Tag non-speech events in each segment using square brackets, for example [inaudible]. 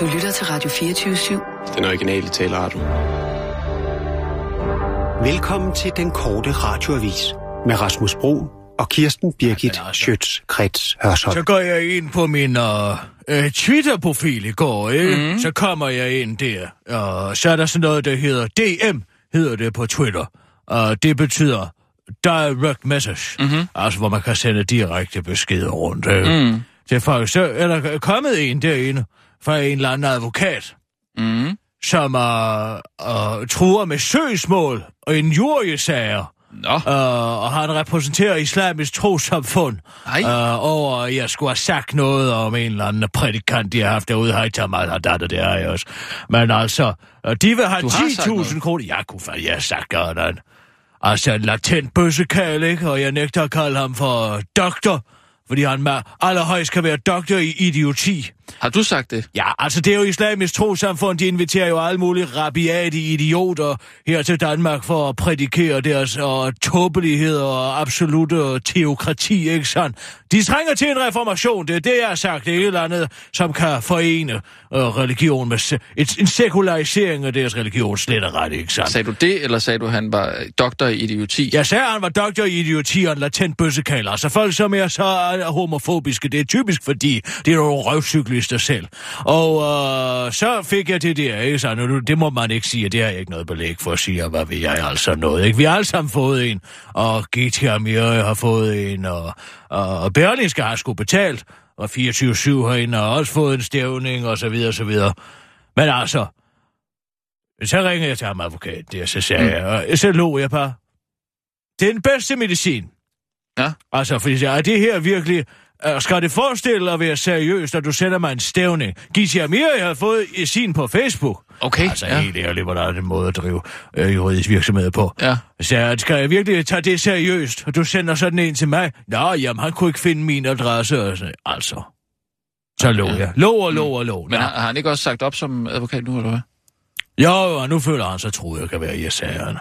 Du lytter til Radio 24-7. Den originale taleradio. Velkommen til den korte radioavis med Rasmus Bro og Kirsten Birgit Ja, altså. Schøtz-Krets Hørsholm. Så går jeg ind på min uh, uh, Twitter-profil i går, ikke? Mm. Så kommer jeg ind der, og så er der sådan noget, der hedder DM, hedder det på Twitter. Og det betyder direct message, Mhm. mm-hmm. altså hvor man kan sende direkte beskeder rundt. Ikke? Mm. Til folk. Så er der kommet en derinde fra en eller anden advokat, Mm. som uh, uh, truer med søgsmål og injuriesager. Nå, Uh, og han repræsenterer islamisk trosamfund. Ej. Uh, over, at jeg skulle have sagt noget om en eller anden prædikant, de har haft derude. Hej, Tamal Haddad, det har jeg også. Men altså, uh, de vil have Du har sagt 10.000 noget. kroner. Jeg kunne fandme, jeg har sagt han. Altså, en latent bøssekal, ikke? Og jeg nægter at kalde ham for doktor, fordi han med allerhøjst kan være doktor i idioti. Har du sagt det? Ja, altså det er jo islamisk trosamfund, de inviterer jo alle mulige rabiate idioter her til Danmark for at prædikere deres og tåbelighed og absolute teokrati, ikke sandt? De trænger til en reformation, det er det, jeg har sagt, det er et eller andet, som kan forene øh, religion med se- et, en sekularisering af deres religion, slet og ret, ikke sandt? Sagde du det, eller sagde du, han var doktor i idioti? Jeg sagde, han var doktor i idioti og en latent bøssekaler. Altså folk, som er så er homofobiske, det er typisk, fordi det er nogle røvcyklister selv. Og øh, så fik jeg det der, ikke? Så nu, det må man ikke sige, det har jeg ikke noget belæg for at sige, og hvad ved jeg altså noget, ikke? Vi har alle sammen fået en, og GT Amir har fået en, og, og Berlingske har sgu betalt, og 24-7 herinde har også fået en stævning, og så videre, og så videre. Men altså, så ringer jeg til ham advokat, der, så sagde mm. jeg, og så lå jeg bare. Det er den bedste medicin. Ja. Altså, fordi jeg, er det her virkelig... Uh, skal det forestille at være seriøst, at du sender mig en stævning? Gizia jeg har fået i sin på Facebook. Okay, Altså, ja. helt ærligt, hvor der er en måde at drive øh, juridisk virksomhed på. Ja. Så jeg, skal jeg virkelig tage det seriøst? Og du sender sådan en til mig? Nå, jamen, han kunne ikke finde min adresse. Og så, altså. Så lå jeg. Lå og lå og lå. Mm. Men har, har han ikke også sagt op som advokat nu, eller hvad? Jo, og nu føler han så troet, jeg kan være i sagerne.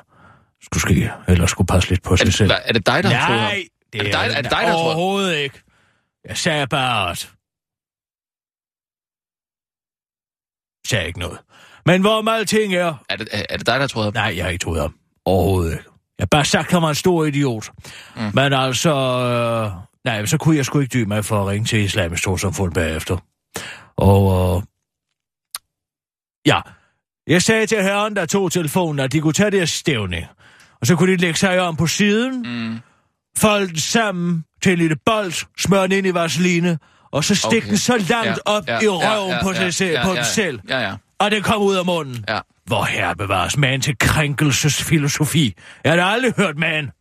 Skulle ske, eller skulle passe lidt på Er sig det, selv. er det dig, der har troet ham? Nej, det Er det dig- er det dig, der har troet? Overhovedet ikke. Jeg sagde bare, at... Jeg sagde ikke noget. Men hvorom alting er... Er det, er, det dig, der ham? Nej, jeg har ikke troet ham. Overhovedet ikke. Jeg har bare sagt, at han var en stor idiot. Mm. Men altså... Øh, nej, så kunne jeg sgu ikke dybe mig for at ringe til Islamisk Storsamfund bagefter. Og... Øh, ja, jeg sagde til herren, der tog telefonen, at de kunne tage deres stævning. Og så kunne de lægge sig om på siden, Mm. Folde den sammen til en lille bold, smøre den ind i vaseline, og så stikke Okay. den så langt op i røven på, sig selv, på ja, den selv, Ja, ja. og den kom ud af munden. ja. Hvor her bevares man til krænkelsesfilosofi. Jeg har aldrig hørt man.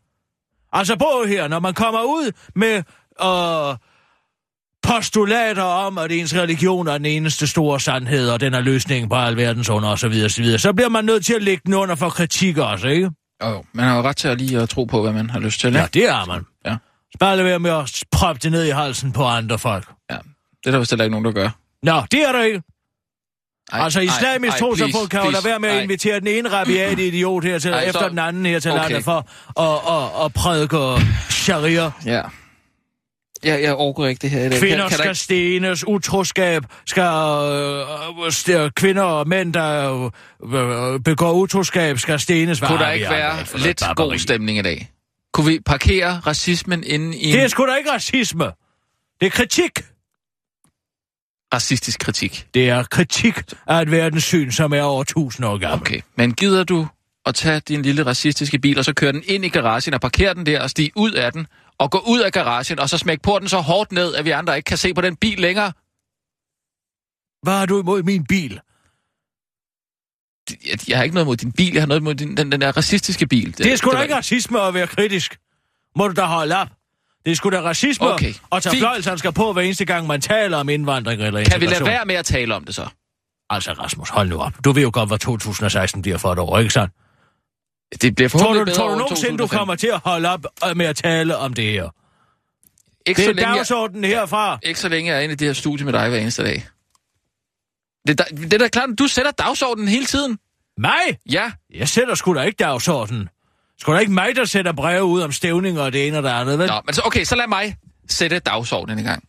Altså prøv her, når man kommer ud med øh, postulater om, at ens religion er den eneste store sandhed, og den er løsningen på alverdens under osv., osv., så bliver man nødt til at lægge den under for kritik også, ikke? Jo, jo. Man har jo ret til at lige at tro på, hvad man har lyst til, ikke? Ja, det har man. Ja. Bare lad være med at proppe det ned i halsen på andre folk. ja. Det er der vist heller ikke nogen, der gør. Nå, det er der ikke. Ej, altså, islamisk ej, trosamfund please, kan jo lade være med at Ej. invitere den ene rabiate [clears throat] idiot her til, Ej, efter så- den anden her til Okay. landet for at, at, at prædike sharia. Ja. Ja, jeg overgår ikke det her i dag. Kvinder kan, kan skal der stenes, utroskab skal... Øh, st- kvinder og mænd, der øh, begår utroskab, skal stenes. ikke, kunne Hvad der ikke være lidt god stemning i dag? Kunne vi parkere racismen inde i Det er sgu da ikke racisme. Det er kritik. racistisk kritik? Det er kritik af et verdenssyn, som er over tusind år gammel. Okay, men gider du at tage din lille racistiske bil, og så køre den ind i garagen og parkere den der og stige ud af den, og gå ud af garagen, og så smække porten så hårdt ned, at vi andre ikke kan se på den bil længere? Hvad har du imod min bil? Jeg, jeg har ikke noget mod din bil, jeg har noget mod din, den, den der racistiske bil. Det er sgu da ikke racisme at være kritisk. Må du da holde op. Det er sgu da racisme Okay, at tage fint. fløjlshandsker på, hver eneste gang man taler om indvandring eller Kan vi lade integration. være med at tale om det så? Altså, Rasmus, hold nu op. Du ved jo godt, hvad 2016 bliver for et år, ikke sandt? Det bliver Tror forhåbentlig du, bedre tror du nogensinde, du 2005. kommer til at holde op øh, med at tale om det her? Ikke Det så, er længe jeg, dagsordenen herfra. ikke så længe jeg er inde i det her studie med dig hver eneste dag. Det, er da- det er da klart, du sætter dagsordenen hele tiden. Mig? Ja, Jeg sætter sgu da ikke dagsordenen. Sgu da ikke mig, der sætter breve ud om stævninger og det ene og det andet, vel? Nå, men så, okay, så lad mig sætte dagsordenen i gang.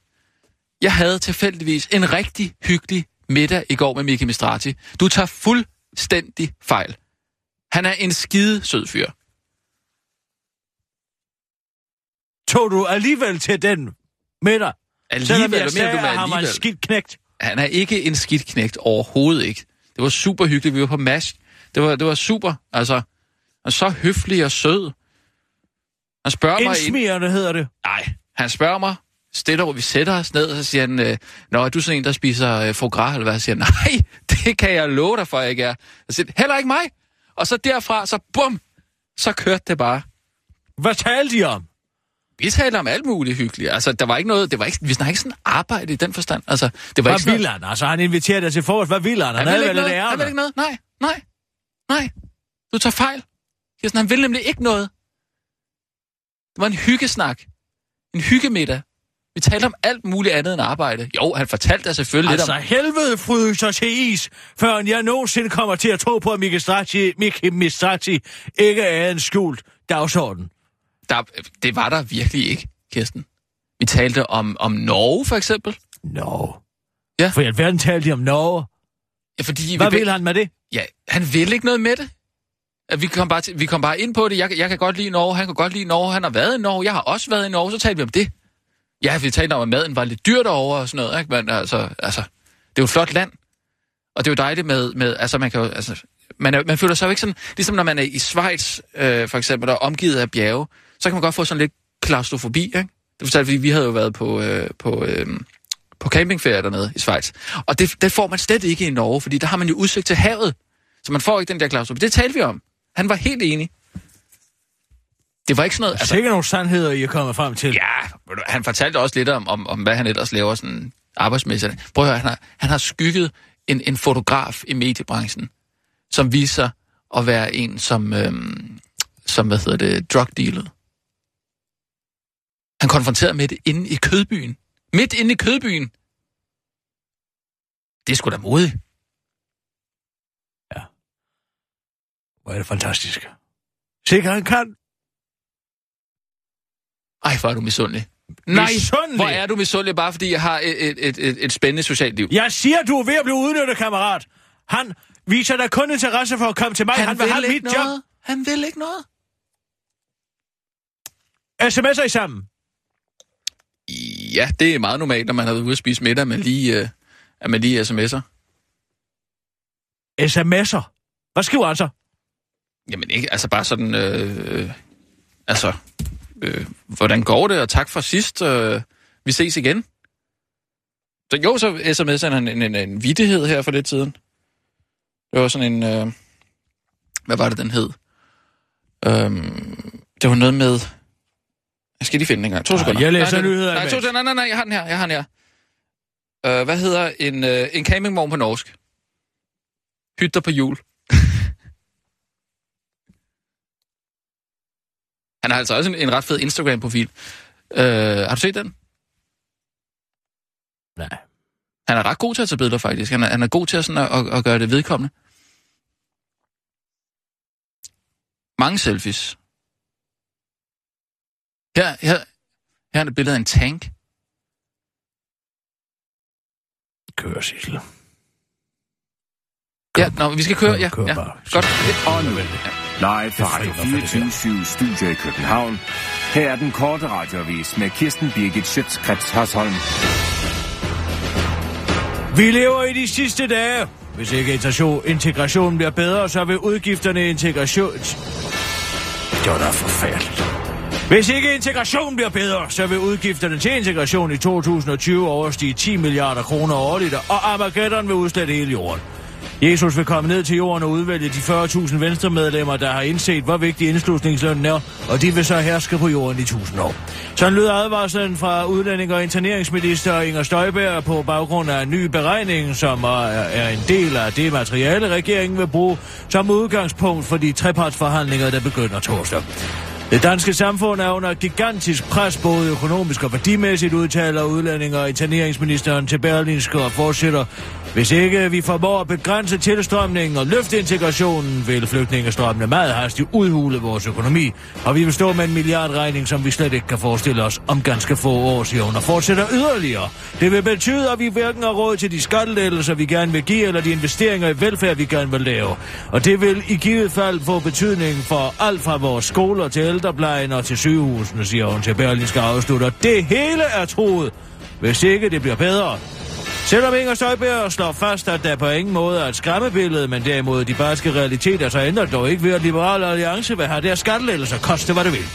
Jeg havde tilfældigvis en rigtig hyggelig middag i går med Miki Mistrati. Du tager fuldstændig fejl. Han er en skide sød fyr. Tog du alligevel til den middag? Selvom Alligevel, jeg hvad sagde, du med at han alligevel? skidt knægt. Han er ikke en skidt knægt overhovedet ikke. Det var super hyggeligt. Vi var på MASH. Det var, det var super. Altså, han er så høflig og sød. Han spørger mig... ind- Indsmirrende hedder det. Nej, han spørger mig, stille hvor vi sætter os ned, og så siger han, øh, Nå, er du sådan en, der spiser øh, foie gras, eller hvad? Jeg siger, nej, [laughs] det kan jeg love dig for, jeg ikke er. Jeg siger, heller ikke mig. Og så derfra, så bum, så kørte det bare. Hvad talte de om? Vi talte om alt muligt hyggeligt. Altså, der var ikke noget, det var ikke, vi snakkede ikke sådan arbejde i den forstand. Altså, det var Hvad ikke sådan, vil han? Altså, han inviterer dig til frokost. Hvad vil han? Han, han havde vil vel ikke noget, han ikke noget. Nej, nej, nej. Du tager fejl. Kirsten, han vil nemlig ikke noget. Det var en hyggesnak. En hyggemiddag. Vi talte om alt muligt andet end arbejde. Jo, han fortalte dig selvfølgelig Altså, lidt om... helvede fryser til is, før jeg nogensinde kommer til at tro på, at Miki Strati, Miki Mistrati ikke er en skjult dagsorden. Der, det var der virkelig ikke, Kirsten. Vi talte om, om Norge, for eksempel. Nå. Ja. For i alverden talte de om Norge. Ja, fordi Hvad vi, vil han med det? Ja, han vil ikke noget med det. Vi kom, bare til, vi kom bare ind på det. Jeg, jeg kan godt lide Norge, han kan godt lide Norge. Han har været i Norge, jeg har også været i Norge. Så talte vi om det. Ja, vi talte om, at maden var lidt dyr derovre og sådan noget. Ikke? Men altså, altså, det er jo et flot land. Og det er jo dejligt med, med altså man kan jo, altså, man, er, man føler sig jo ikke sådan, ligesom når man er i Schweiz, øh, for eksempel, der er omgivet af bjerge, så kan man godt få sådan lidt klaustrofobi, ikke? Det fortalte, fordi vi havde jo været på, øh, på, øh, på campingferie dernede i Schweiz. Og det, det får man slet ikke i Norge, fordi der har man jo udsigt til havet. Så man får ikke den der klaustrofobi. Det talte vi om. Han var helt enig. Det var ikke sådan noget... Altså, Sikkert nogle sandheder, I er kommet frem til. Ja, han fortalte også lidt om, om, om hvad han ellers laver sådan arbejdsmæssigt. Prøv at høre, han har, han har skygget en, en fotograf i mediebranchen, som viser at være en, som, øhm, som hvad hedder det, drug dealet. Han konfronterede med det inde i kødbyen. Midt inde i kødbyen. Det er sgu da modigt. Hvor er det fantastisk. Sikkert han kan. Ej, hvor er du misundelig. Nej, Misundelig? hvor er du misundelig, bare fordi jeg har et, et, et, et, spændende socialt liv. Jeg siger, du er ved at blive udnyttet, kammerat. Han viser dig kun interesse for at komme til mig. Han, han vil have mit job. noget. Han vil ikke noget. SMS'er I sammen? Ja, det er meget normalt, når man har været ude at spise middag, med lige, øh, at man lige sms'er. SMS'er? Hvad skriver han så? Jamen ikke, altså bare sådan, øh, øh, altså, øh, hvordan går det, og tak for sidst, øh, vi ses igen. Så jo, så sms'er han en, en, en vittighed her for lidt siden. Det var sådan en, øh, hvad var det, den hed? Øhm, det var noget med, jeg skal lige finde den en gang. To sekunder. jeg læser nej, nyheder Nej, to sekunder. nej, nej, nej, jeg har den her, jeg har den her. Øh, hvad hedder en, øh, en campingvogn på norsk? Hytter på jul. Han har altså også en, en ret fed Instagram-profil. Øh, har du set den? Nej. Han er ret god til at tage billeder, faktisk. Han er, han er god til at, sådan at, at, at gøre det vedkommende. Mange selfies. Her, her, her er et billede af en tank. Kør, Sissel. Ja, nå, vi skal køre. Ja, Kør ja. bare. Godt. Og nu, live fra Radio 24 Studio i København. Her er den korte radiovis med Kirsten Birgit Schøtzgrads Hasholm. Vi lever i de sidste dage. Hvis ikke integration, integrationen bliver bedre, så vil udgifterne integration... Det var da forfærdeligt. Hvis ikke integrationen bliver bedre, så vil udgifterne til integration i 2020 overstige 10 milliarder kroner årligt, og Armageddon vil udslette hele jorden. Jesus vil komme ned til jorden og udvælge de 40.000 venstremedlemmer, der har indset, hvor vigtig indslusningslønnen er, og de vil så herske på jorden i 1000 år. Sådan lød advarslen fra udlænding- og interneringsminister Inger Støjberg på baggrund af en ny beregning, som er er en del af det materiale, regeringen vil bruge som udgangspunkt for de trepartsforhandlinger, der begynder torsdag. Det danske samfund er under gigantisk pres, både økonomisk og værdimæssigt, udtaler udlænding og interneringsministeren til Berlinske og fortsætter. Hvis ikke vi formår at begrænse tilstrømningen og løfte integrationen, vil flygtningestrømmene meget hastigt udhule vores økonomi, og vi vil stå med en milliardregning, som vi slet ikke kan forestille os om ganske få år, siger hun, og fortsætter yderligere. Det vil betyde, at vi hverken har råd til de skattelettelser, vi gerne vil give, eller de investeringer i velfærd, vi gerne vil lave. Og det vil i givet fald få betydning for alt fra vores skoler til ældreplejen og til sygehusene, siger hun til Berlinske afslutter. Det hele er troet, hvis ikke det bliver bedre. Selvom Inger Støjberg slår fast, at der på ingen måde er et skræmmebillede, men derimod de barske realiteter, så ændrer det dog ikke ved, at Liberale Alliance vil have deres skattelettelser koste, hvad det vil.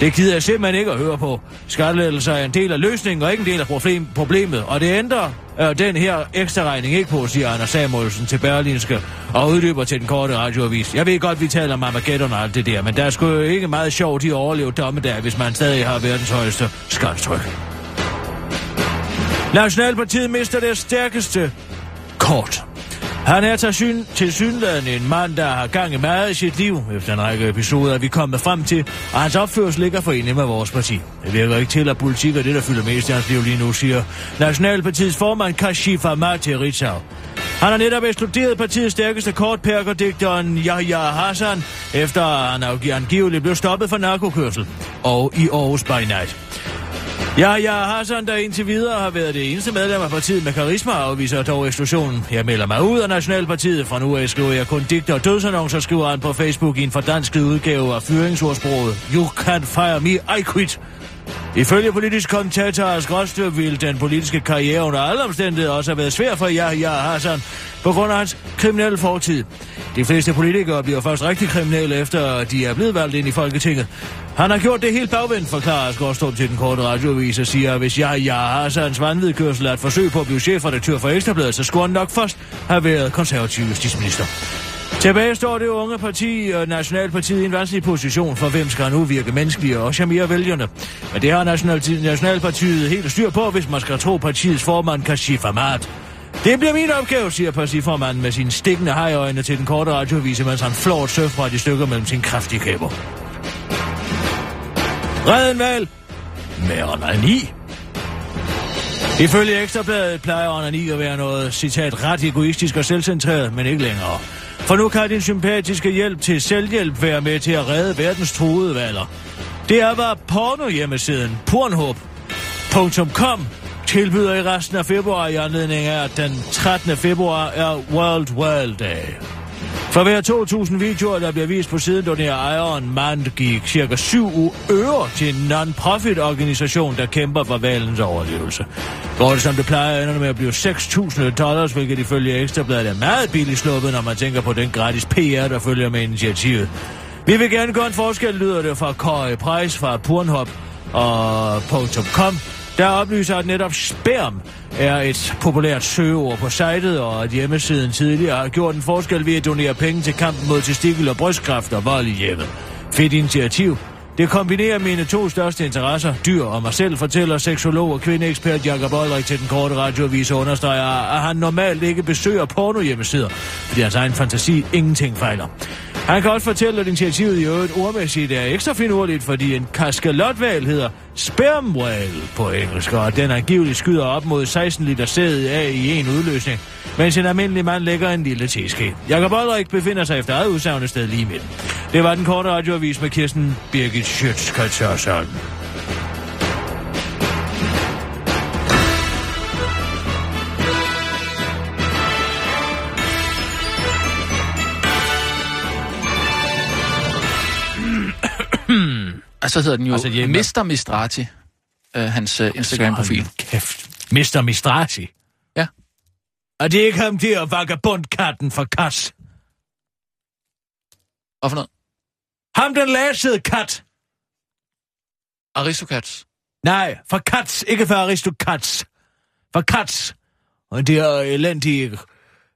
Det gider jeg simpelthen ikke at høre på. Skattelettelser er en del af løsningen og ikke en del af problem, problemet, og det ændrer øh, den her ekstra regning ikke på, siger Anders Samuelsen til Berlinske og uddyber til den korte radioavis. Jeg ved godt, vi taler om Armageddon og alt det der, men der er sgu jo ikke meget sjovt i at overleve dommedag, hvis man stadig har verdens højeste skattetryk. Nationalpartiet mister det stærkeste kort. Han er til, syn, til en mand, der har gang i meget i sit liv, efter en række episoder, vi er kommet frem til, og hans opførsel ligger forenet med vores parti. Det virker ikke til, at politik er det, der fylder mest i hans liv lige nu, siger Nationalpartiets formand Kashif Ahmad til Ritzau. Han har netop ekskluderet partiets stærkeste kortperkerdigteren Yahya Hassan, efter han angiveligt blev stoppet for narkokørsel, og i Aarhus by night. Ja, jeg Hassan, der indtil videre har været det eneste medlem af partiet med karisma, afviser dog eksklusionen. Jeg melder mig ud af Nationalpartiet. Fra nu af skriver jeg kun digter og dødsannoncer, skriver han på Facebook i en fordansket udgave af fyringsordsproget. You can't fire me, I quit. Ifølge politisk kommentator Ask ville vil den politiske karriere under alle omstændigheder også have været svær for Yahya Hassan på grund af hans kriminelle fortid. De fleste politikere bliver først rigtig kriminelle, efter de er blevet valgt ind i Folketinget. Han har gjort det helt bagvendt, forklarer Skorstrup til den korte radioavis og siger, at hvis Yahya Hassans vanvidkørsel er et forsøg på at blive chefredaktør for Ekstrabladet, så skulle han nok først have været konservativ justitsminister. Tilbage står det unge parti og Nationalpartiet i en vanskelig position, for hvem skal nu virke menneskelige og charmere vælgerne. Men det har National Nationalpartiet helt styr på, hvis man skal tro partiets formand Kashif Ahmad. Det bliver min opgave, siger partiformanden med sine stikkende hejøjne til den korte radioavis, mens han flår et surfbræt i stykker mellem sine kraftige kæber. Red en valg med onani. Ifølge Ekstrabladet plejer onani at være noget, citat, ret egoistisk og selvcentreret, men ikke længere. For nu kan din sympatiske hjælp til selvhjælp være med til at redde verdens truede valer. Det er, hvad porno-hjemmesiden pornhub.com tilbyder i resten af februar i anledning af, at den 13. februar er World World Day. For hver 2.000 videoer, der bliver vist på siden, donerer ejeren Mandgik cirka 7 øre til en non-profit organisation, der kæmper for valens overlevelse. Går det som det plejer, ender med at blive 6.000 dollars, hvilket ifølge Ekstrabladet er meget billigt sluppet, når man tænker på den gratis PR, der følger med initiativet. Vi vil gerne gøre en forskel, lyder det fra Kåre Price fra Pornhub og .com, der oplyser, at netop sperm er et populært søgeord på sitet, og at hjemmesiden tidligere har gjort en forskel ved at donere penge til kampen mod testikel og brystkræft og vold i hjemmet. Fedt initiativ. Det kombinerer mine to største interesser, dyr og mig selv, fortæller seksolog og kvindeekspert Jakob Olrik til den korte radioavis og understreger, at han normalt ikke besøger porno-hjemmesider, fordi hans egen fantasi ingenting fejler. Han kan også fortælle, at initiativet i øvrigt ordmæssigt er ekstra finurligt, fordi en kaskalotval hedder sperm whale på engelsk, og den angiveligt skyder op mod 16 liter sæd af i en udløsning, mens en almindelig mand lægger en lille teske. Jakob Olrik befinder sig efter eget udsagende sted lige midt. Det var den korte radioavis med Kirsten Birgit Schøtz-Krets Altså hedder den jo Altså. Mr. Mistrati, øh, hans øh, Instagram-profil. Kæft. Mr. Mistrati. Ja. Og det er ikke ham der vagabondkatten fra Kass. Og for noget? Ham den lasede kat. Aristocats. Nej, for Katz, ikke for Aristokats. For Katz. Og det er elendige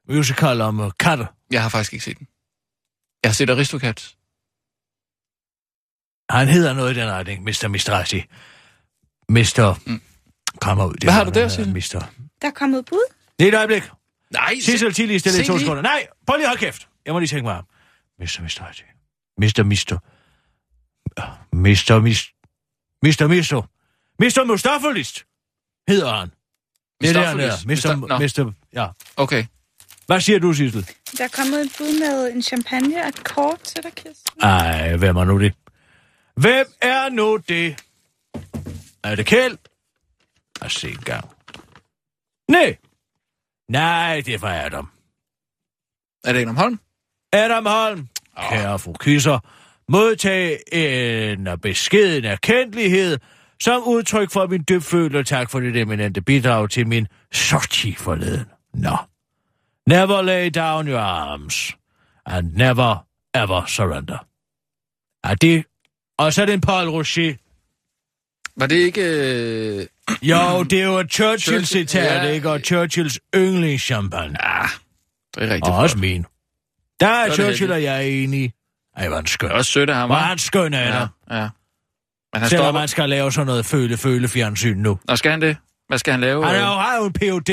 musical om uh, katter. Jeg har faktisk ikke set den. Jeg har set Aristocats. Han hedder noget i den retning, Mr. Mistrati. Mr. Mm. Kommer ud. Det Hvad har du der, hedder, Mr. Der er kommet bud. Lige et øjeblik. Nej, Sissel Tilly stille i to lige. sekunder. Nej, prøv lige at holde kæft. Jeg må lige tænke mig om. Mr. Mistrati. Mr. Mister. Mr. Mis... Mr. Misto. Mr. Mustafolist hedder han. Det er det, han hedder. Mistofolis. Mr. Mister- Mr. Ja. Okay. Hvad siger du, Sissel? Der er kommet et bud med en champagne og et kort til dig, Kirsten. Ej, hvem er nu det? Hvem er nu det? Er det Kjeld? Os se en gang. Nej. Nej, det var Adam. Er det Adam Holm? Adam Holm, kære fru Kisser, modtag en beskeden erkendelighed som udtryk for min dybfølte tak for det eminente bidrag til min sorti forleden. Nå. Never lay down your arms, and never ever surrender. Er det... Og så er det en Paul Rocher. Var det ikke... Øh... Jo, det er jo et Churchill-citat, Ja. ikke? Og Churchills yndlingschampagne. Ah, det er rigtigt. Og også min. Der er det Churchill og jeg er enige. Ej, er han skøn. Det er også sødt af ham, er hva'? han skøn af dig. Ja, ja. Men han Selvom stopper... man skal lave sådan noget føle-føle-fjernsyn nu. Nå, skal han det? Hvad skal han lave? Han er jo, har jo en Ph.D.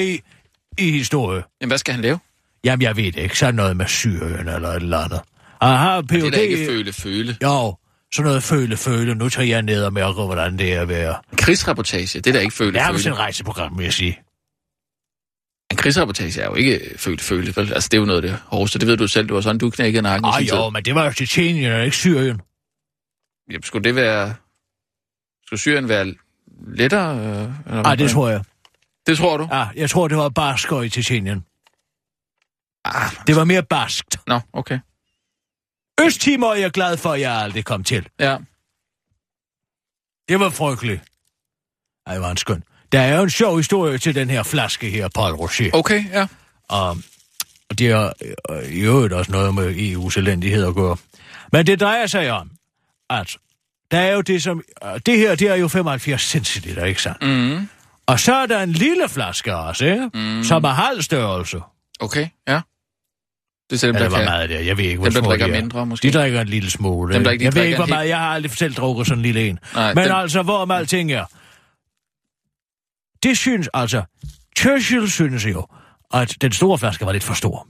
i historie. Jamen, hvad skal han lave? Jamen, jeg ved det ikke. Sådan noget med Syrien eller et eller andet. Han har en Det Ph.D. er ikke føle-føle. Jo, sådan noget føle-føle. Nu tager jeg ned og mærker, hvordan det er at være. En krigsreportage, det er da ikke Det er vist føle-føle. en rejseprogram, vil jeg sige. En krigsreportage er jo ikke føle-føle, vel? Altså, det er jo noget af det hårdeste. Det ved du selv, det var sådan, du knækkede nakken Ej sin tid. jo, men det var jo Tjetjenien og ikke Syrien. Jamen, skulle det være... Skulle Syrien være lettere? Øh, eller Ej, hvad? det tror jeg. Det tror du? Ja, jeg tror, det var barsker i Tjetjenien. Ah, Det var mere barskt. nå, okay. Østtimor er jeg glad for, at jeg aldrig kom til. Ja. Det var frygteligt. Ej, var en skøn. Der er jo en sjov historie til den her flaske her, Paul Rocher. Okay, ja. Og, det er øh, i øvrigt også noget med EU's elendighed at gøre. Men det drejer sig om, at der er jo det som... Det her, det er jo 75 centiliter, ikke sandt? Mm. Og så er der en lille flaske også, ikke? Mm. Som er halv størrelse. Okay, ja. Det er til dem, Eller der kan... meget det er. Jeg ved ikke, hvor Dem, der små drikker de er. mindre, måske. De drikker en lille smule. Dem, der ikke? lige jeg ved ikke, hvor meget. Jeg har aldrig selv drukket sådan en lille en. Nej, Men dem- altså, hvor med alting er. Det synes altså... Churchill synes jo, at den store flaske var lidt for stor.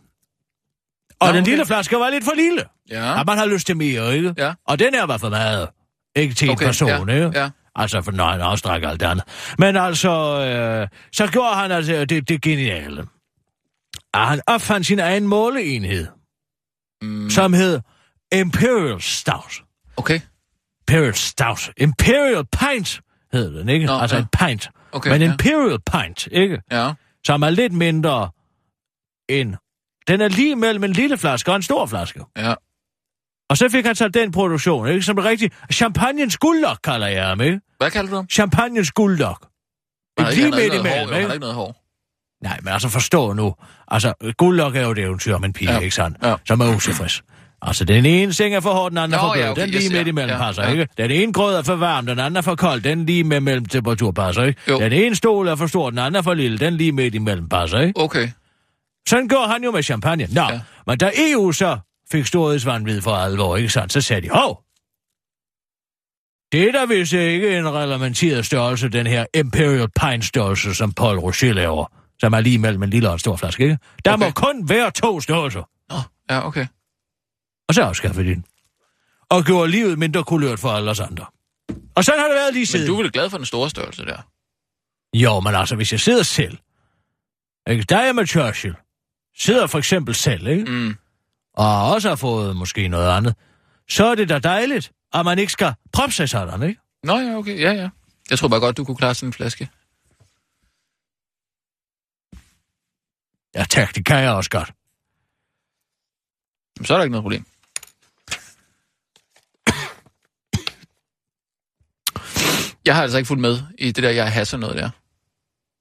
Og Nå, den okay. lille flaske var lidt for lille. Ja. Og man har lyst til mere, ikke? Ja. Og den her var for meget. Ikke til Okay, en person, ja, ikke? ja. Altså, for nej, han også drak alt det andet. Men altså, øh, så gjorde han altså det, det geniale. At han opfandt sin egen måleenhed, Mm, som hed Imperial Stout. okay, Imperial Stout. Imperial Pint hed den, ikke? Nå, altså ja. en pint. okay. Men ja. Imperial Pint, ikke? Ja. Som er lidt mindre end... Den er lige mellem en lille flaske og en stor flaske. Ja. Og så fik han så den produktion, ikke? Som er rigtig... Champagnens gulddok, kalder jeg ham, ikke? Hvad kalder du ham? Champagnens Et ikke- lige midt ikke imellem, hår, jo. Han har ikke? ikke noget hår. Nej, men altså forstå nu. Altså, gulddok er jo et eventyr om en pige, Ja. ikke sandt? Ja. Som er utilfreds. Altså, den ene seng er for hård, den anden er Nå, for blød. ja, okay, Den lige yes, midt imellem Ja, passer, ja. ikke? Den ene grød er for varm, den anden er for kold. Den lige med mellem temperatur passer, ikke? Jo. Den ene stol er for stor, den anden er for lille. Den lige midt imellem passer, ikke? Okay. Sådan går han jo med champagne. Nå, Ja. men da EU så fik storhedsvandvid for alvor, ikke sandt? Så sagde de, hov, det er da vist ikke en reglementeret størrelse, den her Imperial Pine størrelse, som Paul Rocher laver, som er lige mellem en lille og en stor flaske, ikke? Der Okay. må kun være to størrelser. Nå, ja, okay. Og så afskaffede de den. Og gjorde livet mindre kulørt for alle os andre. Og sådan har det været lige Men siden. du er vel glad for den store størrelse der? Jo, men altså, hvis jeg sidder selv, ikke? Der er jeg med Churchill. Sidder for eksempel selv, ikke? Mm. og også har fået måske noget andet, så er det da dejligt, at man ikke skal proppe sig sådan, ikke? Nå ja, okay. Ja, ja. Jeg tror bare godt, du kunne klare sådan en flaske. Ja, tak, det kan jeg også godt. Jamen, Så er der ikke noget problem. Jeg har altså ikke fulgt med i det der, jeg hasser noget der.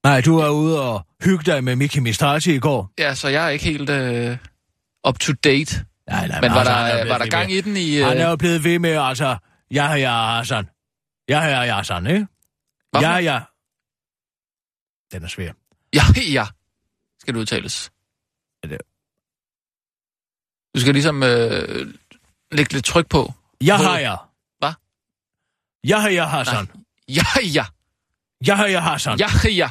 Nej, du er ude og hygge dig med Miki Mistrati i går. Ja, så jeg er ikke helt uh, up to date. Nej, nej, Men var altså, er der, var der gang med- i den i... Han er Uh, jo blevet ved med, altså, ja, ja, Hassan. Ja, ja, Hassan, ikke? Hvad for Ja, ja. Den er svær. ja, [laughs] ja, skal du udtales. Det- Du skal ligesom øh, lægge lidt tryk på. Ja, har jeg. Hvad? Ja, har jeg, Hassan. Ja, ja, Ja, har jeg, Hassan. ja, ja.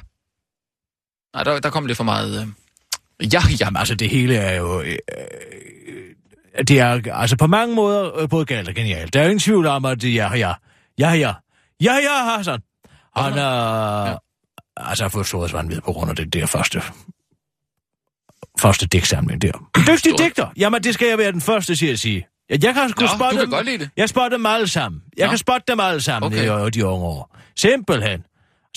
Nej, der, der kom lidt for meget... Øh, ja, ja. Jamen, altså, det hele er jo... Øh, det er altså på mange måder øh, både galt og genialt. Der er jo ingen tvivl om, at det er ja, ja, ja, ja, ja, Hassan. Han er... Ja. Altså, har fået storhedsvandvid på grund af det der første... Første digtsamling der. Dygtig digter! Jamen, det skal jeg være den første til at sige. Jeg, jeg kan sgu Nå, spotte kan dem. godt lide det. Jeg spotter dem alle sammen. Jeg Nå. kan spotte dem alle sammen Okay. okay. i de unge år. Simpelthen.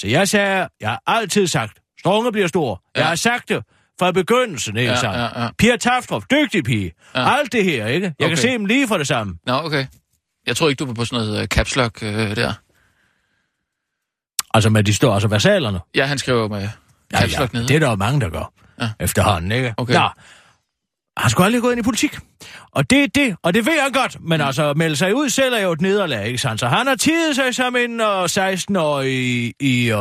Så jeg sagde, jeg har altid sagt, Strunge bliver stor. Ja. Jeg Ja. har sagt det fra begyndelsen, ikke Ja, sandt? ja, ja. Pia Taftrup, dygtig pige. Ja. Ja. Alt det her, ikke? Jeg okay. kan se dem lige for det samme. Nå, okay. Jeg tror ikke, du var på sådan noget uh, caps lock uh, der. Altså med de står, altså versalerne. Ja, han skriver med caps lock nede. det er der jo mange, der gør. Ja. Efterhånden, ikke? Okay. Nå. Han skulle aldrig gå ind i politik. Og det er det, og det ved jeg godt. Men mm. altså, at melde sig ud selv er jo et nederlag, ikke sandt? Så han har tidet sig som en uh, 16-årig i, i uh,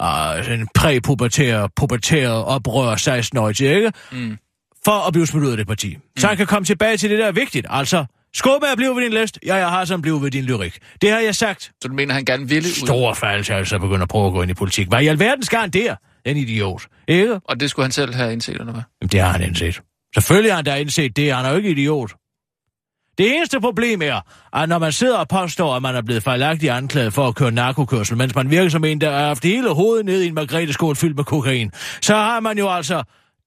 uh, en præpubertær, pubertær oprør 16-årig til, ikke? Mm. For at blive smidt ud af det parti. Mm. Så han kan komme tilbage til det, der er vigtigt. Altså, skub med at blive ved din list. Ja, jeg har som blive ved din lyrik. Det har jeg sagt. Så du mener, han gerne ville ud? Stor faldelse, altså begynder at prøve at gå ind i politik. Hvad i alverden skal han der? Den idiot. Ikke? Og det skulle han selv have indset, eller hvad? Jamen, det har han indset. Selvfølgelig har han da indset det. Han er jo ikke idiot. Det eneste problem er, at når man sidder og påstår, at man er blevet fejlagtigt anklaget for at køre narkokørsel, mens man virker som en, der har haft hele hovedet ned i en margrethe fyldt med kokain, så har man jo altså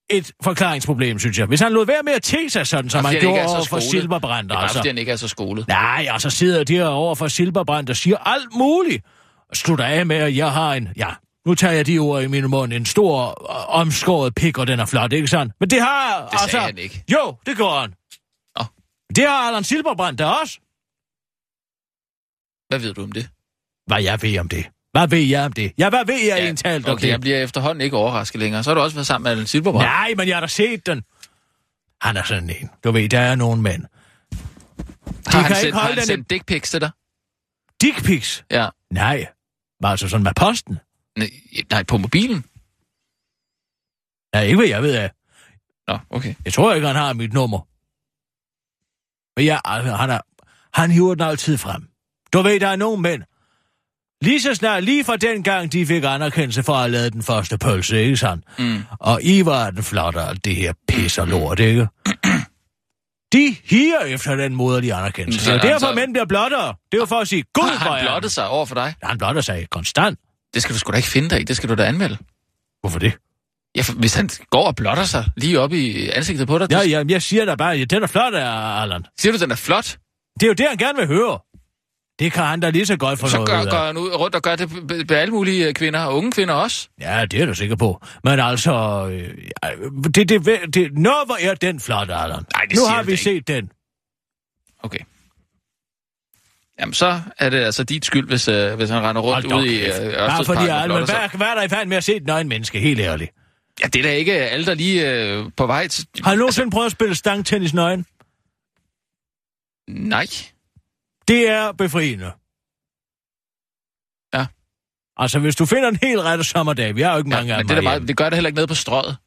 et forklaringsproblem, synes jeg. Hvis han lod være med at te sig sådan, som han gjorde er over for. Silberbrand, Det er altså. ikke er så skolet. Nej, og så sidder de over for Silberbrand og siger alt muligt. Og slutter af med, at jeg har en... Ja, nu tager jeg de ord i min mund. En stor, øh, omskåret pik, og den er flot, ikke sandt? Men det har... Det sagde altså, han ikke. Jo, det gør han. Nå. Det har Allan Silberbrand da også. Hvad ved du om det? Hvad jeg ved om det? Hvad ved jeg om det? Ja, hvad ved jeg ja, egentlig om okay, jeg det? bliver efterhånden ikke overrasket længere. Så har du også været sammen med Allan Silberbrand. Nej, men jeg har da set den. Han er sådan en. Du ved, der er nogle mænd. har han sendt, har han sendt dick pics til dig? Dick pics? Ja. Nej. Var altså sådan med posten? Nej, nej, på mobilen? Ja, ikke hvad jeg ved af. Nå, okay. Jeg tror ikke, han har mit nummer. Men ja, han, er, han hiver den altid frem. Du ved, der er nogle mænd. Lige så snart, lige fra den gang, de fik anerkendelse for at have lavet den første pølse, ikke sandt? Mm. Og I var den flotte, alt det her pis og lort, ikke? [clears throat] De higer efter den moderlige anerkendelse. Så Og han derfor så- mænd bliver blottere. Det er jo for at sige, gud, hvor han er blottet sig over for dig? Han blotter sig konstant. Det skal du sgu da ikke finde dig i. Det skal du da anmelde. Hvorfor det? Ja, for hvis han går og blotter sig lige op i ansigtet på dig, Ja, ja, jeg siger da bare, den er flot, Allan. siger du, den er flot. Det er jo det, han gerne vil høre. Det kan han da lige så godt få Så noget gør, går han ud rundt og gør det med- alle mulige kvinder, og unge kvinder også. Ja, det er du sikker på. Men altså, øh, det, det, det, nå, hvor er den flot, Allan. Nu har vi set den. Okay. Jamen, så er det altså dit skyld, hvis, øh, hvis han render rundt ude i øh. Bare Ørstedsparken fordi, Allan, men hvad, hvad er der i færd med at se et nøgen menneske, helt ærligt? Ja, det er da ikke alle, der lige øh, på vej til... Har du nogensinde prøvet at spille stangtennis nøgen? Nej. Det er befriende. Ja. Altså, hvis du finder en helt rette sommerdag, vi har jo ikke Ja, mange af men det, er meget, det gør det heller ikke nede på strøget.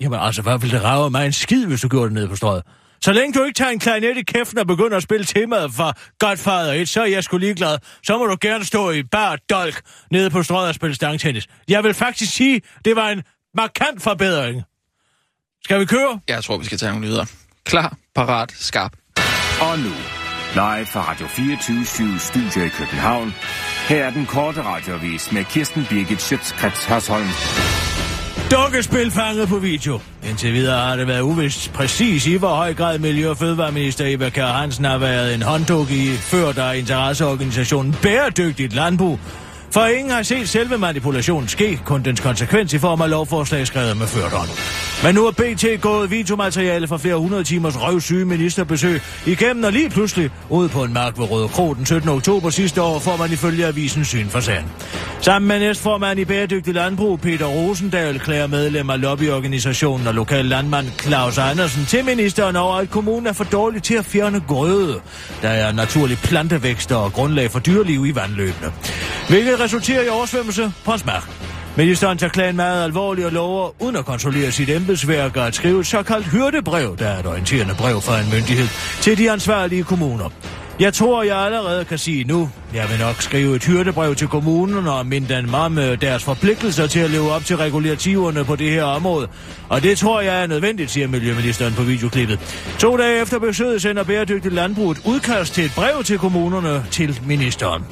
Jamen altså, hvad ville det rave mig en skid, hvis du gjorde det nede på strøget? Så længe du ikke tager en klarinet i kæften og begynder at spille temaet for Godfather 1, så er jeg sgu ligeglad. Så må du gerne stå i bar dolk nede på strøget og spille stangtennis. Jeg vil faktisk sige, det var en markant forbedring. Skal vi køre? Jeg tror, vi skal tage nogle nyheder. Klar, parat, skarp. Og nu, live fra Radio 24 Studio i København. Her er den korte radiovis med Kirsten Birgit Schøtzgrads Hasholm. Dukkespil fanget på video. Indtil videre har det været uvist præcis i, hvor høj grad Miljø- og Fødevareminister Eva Kjær Hansen har været en håndduk i før der er interesseorganisationen Bæredygtigt Landbrug. For ingen har set selve manipulationen ske, kun dens konsekvens i form af lovforslag skrevet med førdånd. Men nu er BT gået videomateriale fra flere hundrede timers røvsyge ministerbesøg igennem, og lige pludselig ude på en mark ved Røde Kro den 17. oktober sidste år, får man ifølge avisen syn for sagen. Sammen med næstformand i Bæredygtig Landbrug, Peter Rosendal, klæder medlem af lobbyorganisationen og lokal landmand Claus Andersen til ministeren over, at kommunen er for dårlig til at fjerne grøde. Der er naturlig plantevækster og grundlag for dyreliv i vandløbene. Hvilket resulterer i oversvømmelse på hans mark. Ministeren tager klagen meget alvorligt og lover, uden at kontrollere sit embedsværk, at skrive et såkaldt hyrdebrev, der er et orienterende brev fra en myndighed, til de ansvarlige kommuner. Jeg tror, jeg allerede kan sige nu. Jeg vil nok skrive et hyrdebrev til kommunen og minde dem om øh, deres forpligtelser til at leve op til regulativerne på det her område. Og det tror jeg er nødvendigt, siger Miljøministeren på videoklippet. To dage efter besøget sender Bæredygtigt Landbrug et udkast til et brev til kommunerne til ministeren.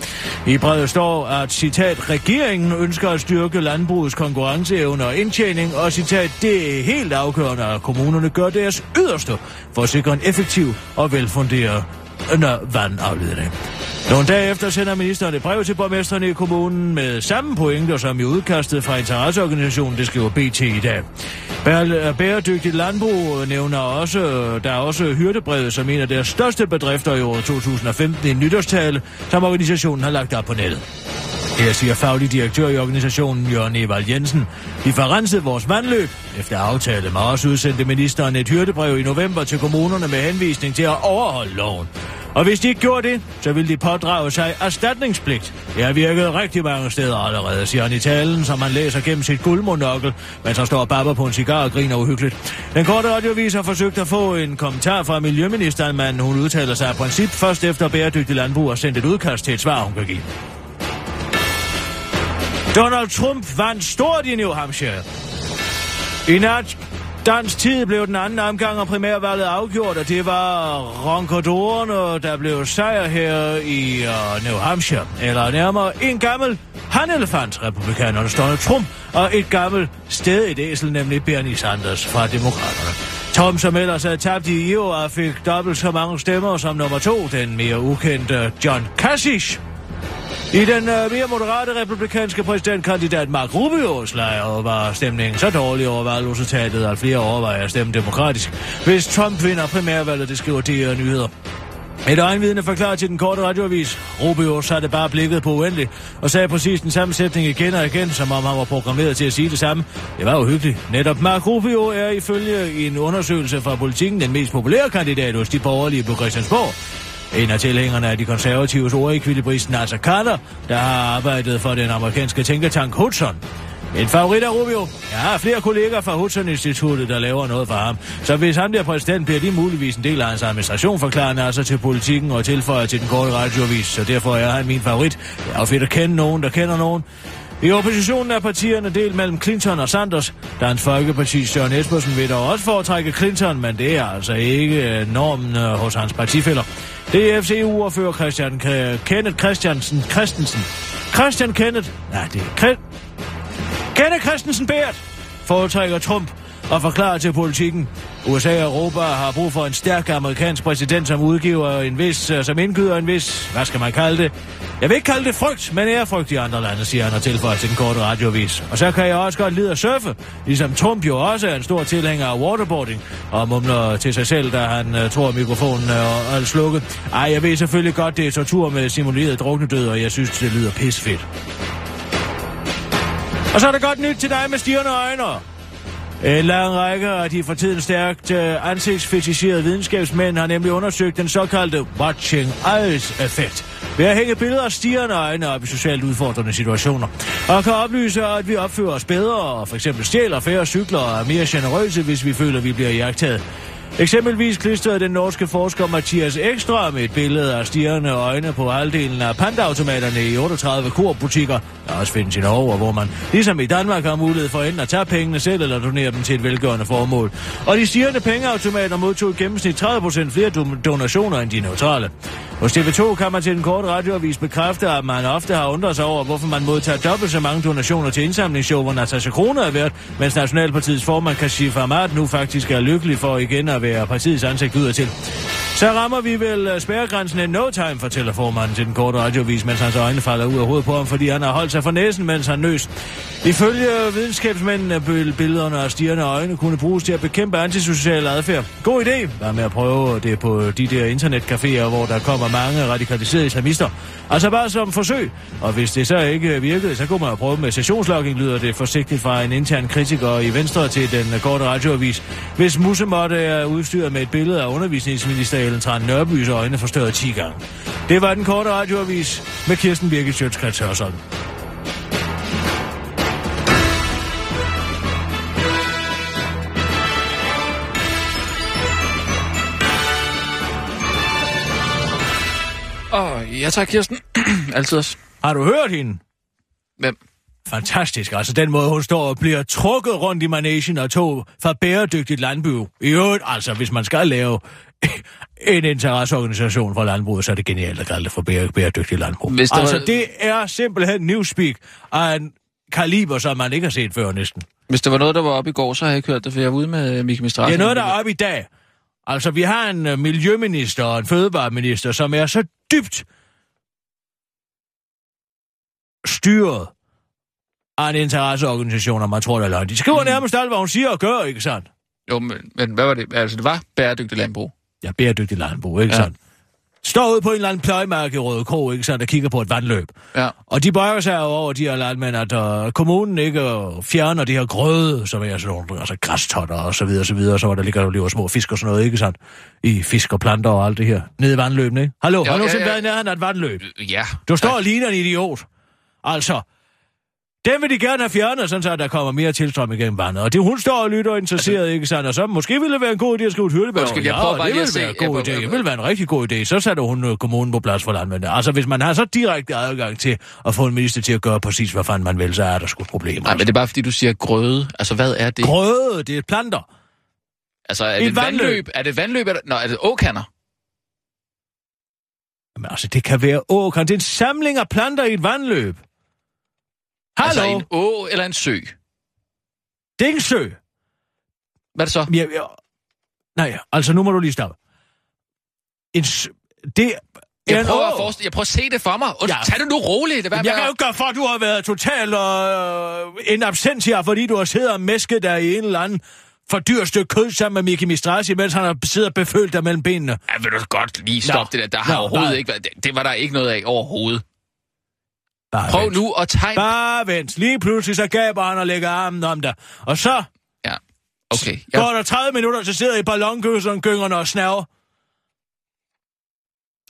I brevet står, at citat, regeringen ønsker at styrke landbrugets konkurrenceevne og indtjening, og citat, det er helt afgørende, at kommunerne gør deres yderste for at sikre en effektiv og velfunderet vandafledning. Nogle dage efter sender ministeren et brev til borgmesterne i kommunen med samme pointer som i udkastet fra interesseorganisationen, det skriver BT i dag. Bæredygtigt landbrug nævner også, der er også hyrdebrevet som en af deres største bedrifter i år 2015 en nytårstale, som organisationen har lagt op på nettet. Her siger faglig direktør i organisationen, Jørgen Evald Jensen. Vi får renset vores vandløb. Efter aftale med os udsendte ministeren et hyrdebrev i november til kommunerne med henvisning til at overholde loven. Og hvis de ikke gjorde det, så ville de pådrage sig erstatningspligt. Det har virket rigtig mange steder allerede, siger han i talen, som han læser gennem sit guldmonokkel, mens han står og babber på en cigar og griner uhyggeligt. Den korte radiovis har forsøgt at få en kommentar fra Miljøministeren, men hun udtaler sig af princip først efter bæredygtig landbrug og sendt et udkast til et svar, hun kan give. Donald Trump vandt stort i New Hampshire. I nat dansk tid blev den anden omgang af primærvalget afgjort, og det var ronkadorerne, der blev sejr her i uh, New Hampshire. Eller nærmere en gammel hanelefant, republikanerne Donald Trump, og et gammelt i æsel, nemlig Bernie Sanders fra Demokraterne. Tom, som ellers havde tabt i Iowa, fik dobbelt så mange stemmer som nummer to, den mere ukendte John Kasich. I den øh, mere moderate republikanske præsidentkandidat Mark Rubios lejr var stemningen så dårlig over valgresultatet, at flere overvejer at stemme demokratisk. Hvis Trump vinder primærvalget, det skriver de nyheder. Et øjenvidne forklarer til den korte radioavis. Rubio satte bare blikket på uendelig og sagde præcis den samme sætning igen og igen, som om han var programmeret til at sige det samme. Det var uhyggeligt. Netop Mark Rubio er ifølge en undersøgelse fra politikken den mest populære kandidat hos de borgerlige på Christiansborg. En af tilhængerne af de konservatives ordekvilibrist Nasser Carter, der har arbejdet for den amerikanske tænketank Hudson. En favorit af Rubio. Jeg har flere kolleger fra Hudson-instituttet, der laver noget for ham. Så hvis han bliver præsident, bliver de muligvis en del af hans administration, forklarer Nasser til politikken og tilføjer til den korte radiovis. Så derfor er han min favorit. Det er jo fedt at kende nogen, der kender nogen. I oppositionen er partierne delt mellem Clinton og Sanders. Dansk Folkeparti Søren Espersen vil dog også foretrække Clinton, men det er altså ikke øh, normen øh, hos hans partifælder. DFCU-ordfører e Christian K- Kenneth Christiansen Christensen. Christian Kenneth... Nej, det er... Kre- Kenneth Christensen Bært foretrækker Trump og forklarer til politikken. USA og Europa har brug for en stærk amerikansk præsident, som udgiver en vis, øh, som indgyder en vis, hvad skal man kalde det? Jeg vil ikke kalde det frygt, men ærefrygt i andre lande, siger han og tilføjer til den korte radiovis. Og så kan jeg også godt lide at surfe, ligesom Trump jo også er en stor tilhænger af waterboarding, og mumler til sig selv, da han uh, tror mikrofonen er slukket. Ej, jeg ved selvfølgelig godt, det er tortur med simuleret druknedød, og jeg synes, det lyder pisfedt. Og så er der godt nyt til dig med stirrende øjne. En lang række af de for tiden stærkt uh, videnskabsmænd har nemlig undersøgt den såkaldte watching eyes-effekt ved at hænge billeder af stigende øjne op i socialt udfordrende situationer. Og kan oplyse, at vi opfører os bedre og for eksempel stjæler færre cykler og er mere generøse, hvis vi føler, at vi bliver jagtet. Eksempelvis klistrede den norske forsker Mathias Ekstrøm et billede af stirrende øjne på halvdelen af pandautomaterne i 38 korbutikker, der også findes i Norge, hvor man ligesom i Danmark har mulighed for enten at tage pengene selv eller donere dem til et velgørende formål. Og de stirrende pengeautomater modtog i gennemsnit 30% flere donationer end de neutrale. Hos TV2 kan man til den korte radioavis bekræfte, at man ofte har undret sig over, hvorfor man modtager dobbelt så mange donationer til indsamlingsshow, hvor Natasha Kroner er værd, mens Nationalpartiets formand Kashif Ahmad nu faktisk er lykkelig for igen at være partiets ansigt udadtil. Så rammer vi vel øh, spærregrænsen en no time, fortæller formanden til den korte radiovis, mens hans øjne falder ud af hovedet på ham, fordi han har holdt sig for næsen, mens han nøs. Ifølge videnskabsmændene vil billederne af stirrende øjne kunne bruges til at bekæmpe antisocial adfærd. God idé. Hvad med at prøve det på de der internetcaféer, hvor der kommer mange radikaliserede islamister. Altså bare som forsøg. Og hvis det så ikke virkede, så kunne man prøve med sessionslogging, lyder det forsigtigt fra en intern kritiker i Venstre til den korte radioavis. Hvis Musemotte er udstyret med et billede af undervisningsminister Ellen Tran Nørbys øjne forstørret 10 gange. Det var den korte radioavis med Kirsten Birgit Sjøtskrets Hørsholm. Ja tak, Kirsten. [clears throat] Altid også. Har du hørt hende? Hvem? Fantastisk. Altså den måde, hun står og bliver trukket rundt i managen og tog fra bæredygtigt landbrug. I øvrigt, altså hvis man skal lave [laughs] en interesseorganisation for landbruget, så er det genialt at kalde det for bære- bæredygtigt landbrug. Hvis der altså var- det er simpelthen newspeak af en kaliber, som man ikke har set før næsten. Hvis der var noget, der var oppe i går, så har jeg ikke hørt det, for jeg var ude med Miki Mistrati. Det er noget, der er oppe i dag. Altså, vi har en uh, miljøminister og en fødevareminister, som er så dybt styret af en interesseorganisation, og man tror, det er løgn. De skriver nærmest alt, hvad hun siger og gør, ikke sandt? Jo, men, men hvad var det? Altså, det var bæredygtigt landbrug. Ja, bæredygtig landbrug, ikke Ja. ja. sandt? Står ude på en eller anden pløjmark i Røde Kro, ikke sandt, og kigger på et vandløb. Ja. Og de bøjer sig over de her landmænd, at uh, kommunen ikke fjerner de her grøde, som er sådan nogle altså græstotter og så videre, og så videre, så hvor der ligger jo lever små fisk og sådan noget, ikke sandt? I fisk og planter og alt det her. Nede i vandløbene, ikke? Hallo, Jo, har du ja, ja. været i nærheden af et vandløb? Ja. Du står og ligner en idiot. Altså, den vil de gerne have fjernet, sådan så der kommer mere tilstrøm igennem vandet. Og det hun står og lytter og er interesseret, ikke sandt? Og så måske ville det være en god idé at skrive et hyrdebær. Undskyld, jeg prøver bare det ville være en god idé. Det ville være en rigtig god idé. Så satte hun øh, kommunen på plads for landmændene. Altså, hvis man har så direkte adgang til at få en minister til at gøre præcis, hvad fanden man vil, så er der sgu problemer. Nej, men det er bare fordi, du siger grøde. Altså, hvad er det? Grøde, det er planter. Altså, er Et det et vandløb? vandløb. Er det vandløb? Eller... Nå, er det åkander? Jamen, altså, det kan være åkran. Det er en samling af planter i et vandløb. Hallo? Altså en å eller en sø? Det er ikke en sø. Hvad er det så? Ja, ja. Nej, altså nu må du lige stoppe. En s- det er Jeg en prøver, at forestille, jeg prøver at se det for mig. Und, Ja. Tag det nu roligt. Det Jamen, jeg kan jo ikke gøre for, at du har været total øh, en absentia, fordi du har siddet og mæsket der i en eller anden for dyr stykke kød sammen med Miki Mistrasi, mens han har siddet og befølt dig mellem benene. Ja, vil du godt lige stoppe Nå. det der. Der har Nå, overhovedet nej. ikke været... Det, det var der ikke noget af overhovedet. Bare Prøv vent. nu at tegne... Bare vent. Lige pludselig så gaber han og lægger armen om dig. Og så Ja, okay. går Jeg... der 30 minutter, så sidder I ballonkøseren, gyngerne og snaver.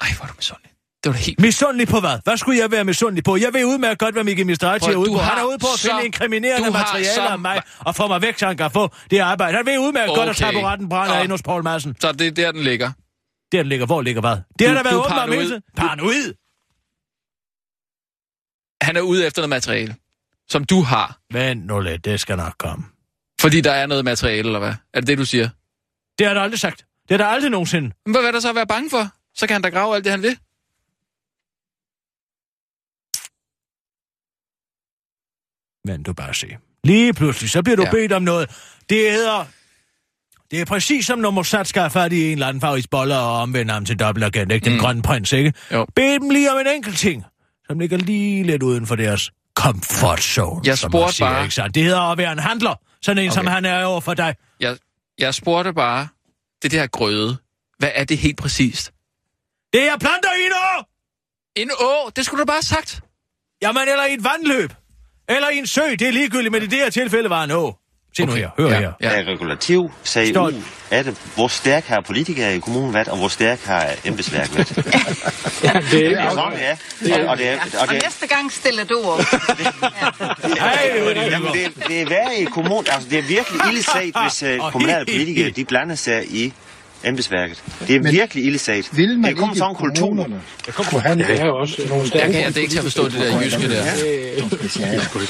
Ej, hvor er du misundelig. Det var da helt... Misundelig på hvad? Hvad skulle jeg være misundelig på? Jeg ved udmærket godt, hvad Miki Mistrati er ude på. Han er ude på at så- finde inkriminerende materialer så- af mig og få mig væk, så han kan få det arbejde. Han ved udmærket godt, at Okay. taburetten brænder Nå. ind hos Paul Madsen. Så det er der, den ligger. Der den ligger. Hvor ligger hvad? Det har der været åbenbart med. Paranoid? Han er ude efter noget materiale, som du har. Vent nu lidt, det skal nok komme. Fordi der er noget materiale, eller hvad? Er det det, du siger? Det har der aldrig sagt. Det har der aldrig nogensinde. Men hvad er der så at være bange for? Så kan han da grave alt det, han vil. Men du bare se. Lige pludselig, så bliver du Ja. bedt om noget. Det hedder... Det er præcis som når Mossad skal fat i en eller anden farvis boller og omvende ham til dobbeltagent, ikke? Den mm. grønne prins, ikke? Jo. Bed dem lige om en enkelt ting, som ligger lige lidt uden for deres comfort zone, Jeg som man siger, bare- ikke sandt? Det hedder at være en handler, sådan en, okay. som han er over for dig. Jeg, jeg spurgte bare, det der grøde, hvad er det helt præcist? Det er planter i en å! En å, det skulle du bare have sagt. Jamen, eller i et vandløb. Eller i en sø, det er ligegyldigt, men i det her tilfælde var en å. Se nu Okay. her, hør Ja. her. Ja. Ja. regulativ sagde Står- ud af det. Hvor stærk har politikere i kommunen været, og hvor stærk har embedsværket været. [laughs] det er sådan, det er. Og, og, det er, og Og det, næste gang stiller du op. [laughs] Det det, Jamen, det, det er værre i kommunen. Altså, det er virkelig ildesagt, [laughs] hvis uh, Og kommunale politikere de blander sig i embedsværket. Det er virkelig ildesagt. Vil man det kommer ikke sådan en kultur. kunne have det er også nogle Jeg stærke... kan jeg det ikke til at forstå det der jyske der.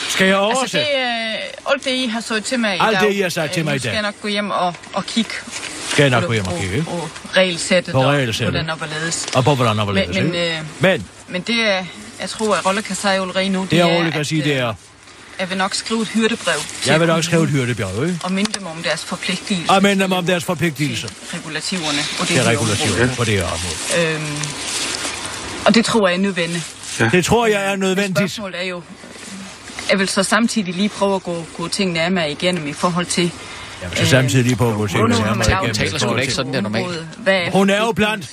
Skal jeg Altså oversætte? det, øh, alt det, I har sagt til mig i Alt dag, det, I har sagt til øh, mig i skal dag. jeg nok gå hjem og, og kigge Skal jeg nok gå hjem og kigge, ikke? på, på regelsættet På og regelsættet. hvordan og hvorledes. Og på hvordan overledes, Men- men, øh, Men, Men det er, jeg tror, at Rolle kan sige allerede nu, det, det jeg er, roligt kan sige, det øh, er, Jeg vil nok skrive et hyrdebrev jeg vil nok skrive et hyrdebjerg, ikke? Og minde dem om deres forpligtelser. Og minde dem om deres forpligtelser. Regulativerne. Og det Det er område. på det her område. Øhm, og det tror jeg er nødvendigt. Det tror jeg er nødvendigt. Spørgsmålet er jo, jeg vil så samtidig lige prøve at gå, gå ting nærmere igennem i forhold til, Jeg vil så samtidig lige på at gå hvornår tingene har man nærmere lavet igennem. taler sgu da ikke sådan der normalt. er Hun er jo blandt?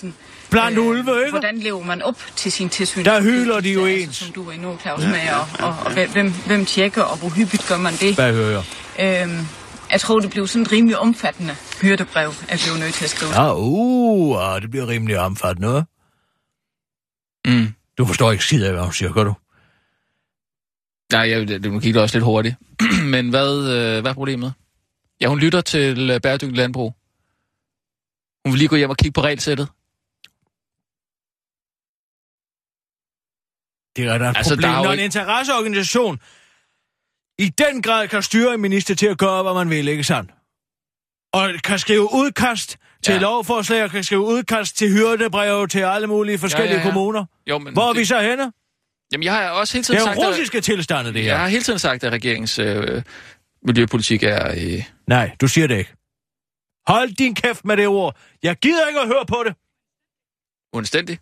Blandt Øh, ulve, ikke? Hvordan lever man op til sin tilsyn? Der hyler de jo Altså, ens. Som du var inde Claus, med, og, og, og hvem, hvem tjekker, og hvor hyppigt gør man det? Hvad hører jeg? Øhm, jeg tror, det blev sådan et rimelig omfattende hyrdebrev, jeg blev nødt til at skrive. Ja, uh, ah, det bliver rimelig omfattende, hva'? Mm. Du forstår ikke skid af, hvad hun siger, gør du? Nej, jeg, det, nu gik det også lidt hurtigt. [clears throat] Men hvad, øh, hvad er problemet? Ja, hun lytter til øh, bæredygtigt landbrug. Hun vil lige gå hjem og kigge på regelsættet. Det er da et Altså, problem, der er jo når en ikke- interesseorganisation i den grad kan styre en minister til at gøre, hvad man vil, ikke sandt? Og kan skrive udkast til Ja. ja. lovforslag, og kan skrive udkast til hyrdebreve til alle mulige forskellige ja, ja. kommuner. Jo, men Hvor er det- vi så henne? Jamen, jeg har også hele Det tiden er sagt, russiske tilstande, det at, jeg her. har hele tiden sagt, at regeringens øh, miljøpolitik er... Øh, Nej, du siger det ikke. Hold din kæft med det ord. Jeg gider ikke at høre på det. uanstændig.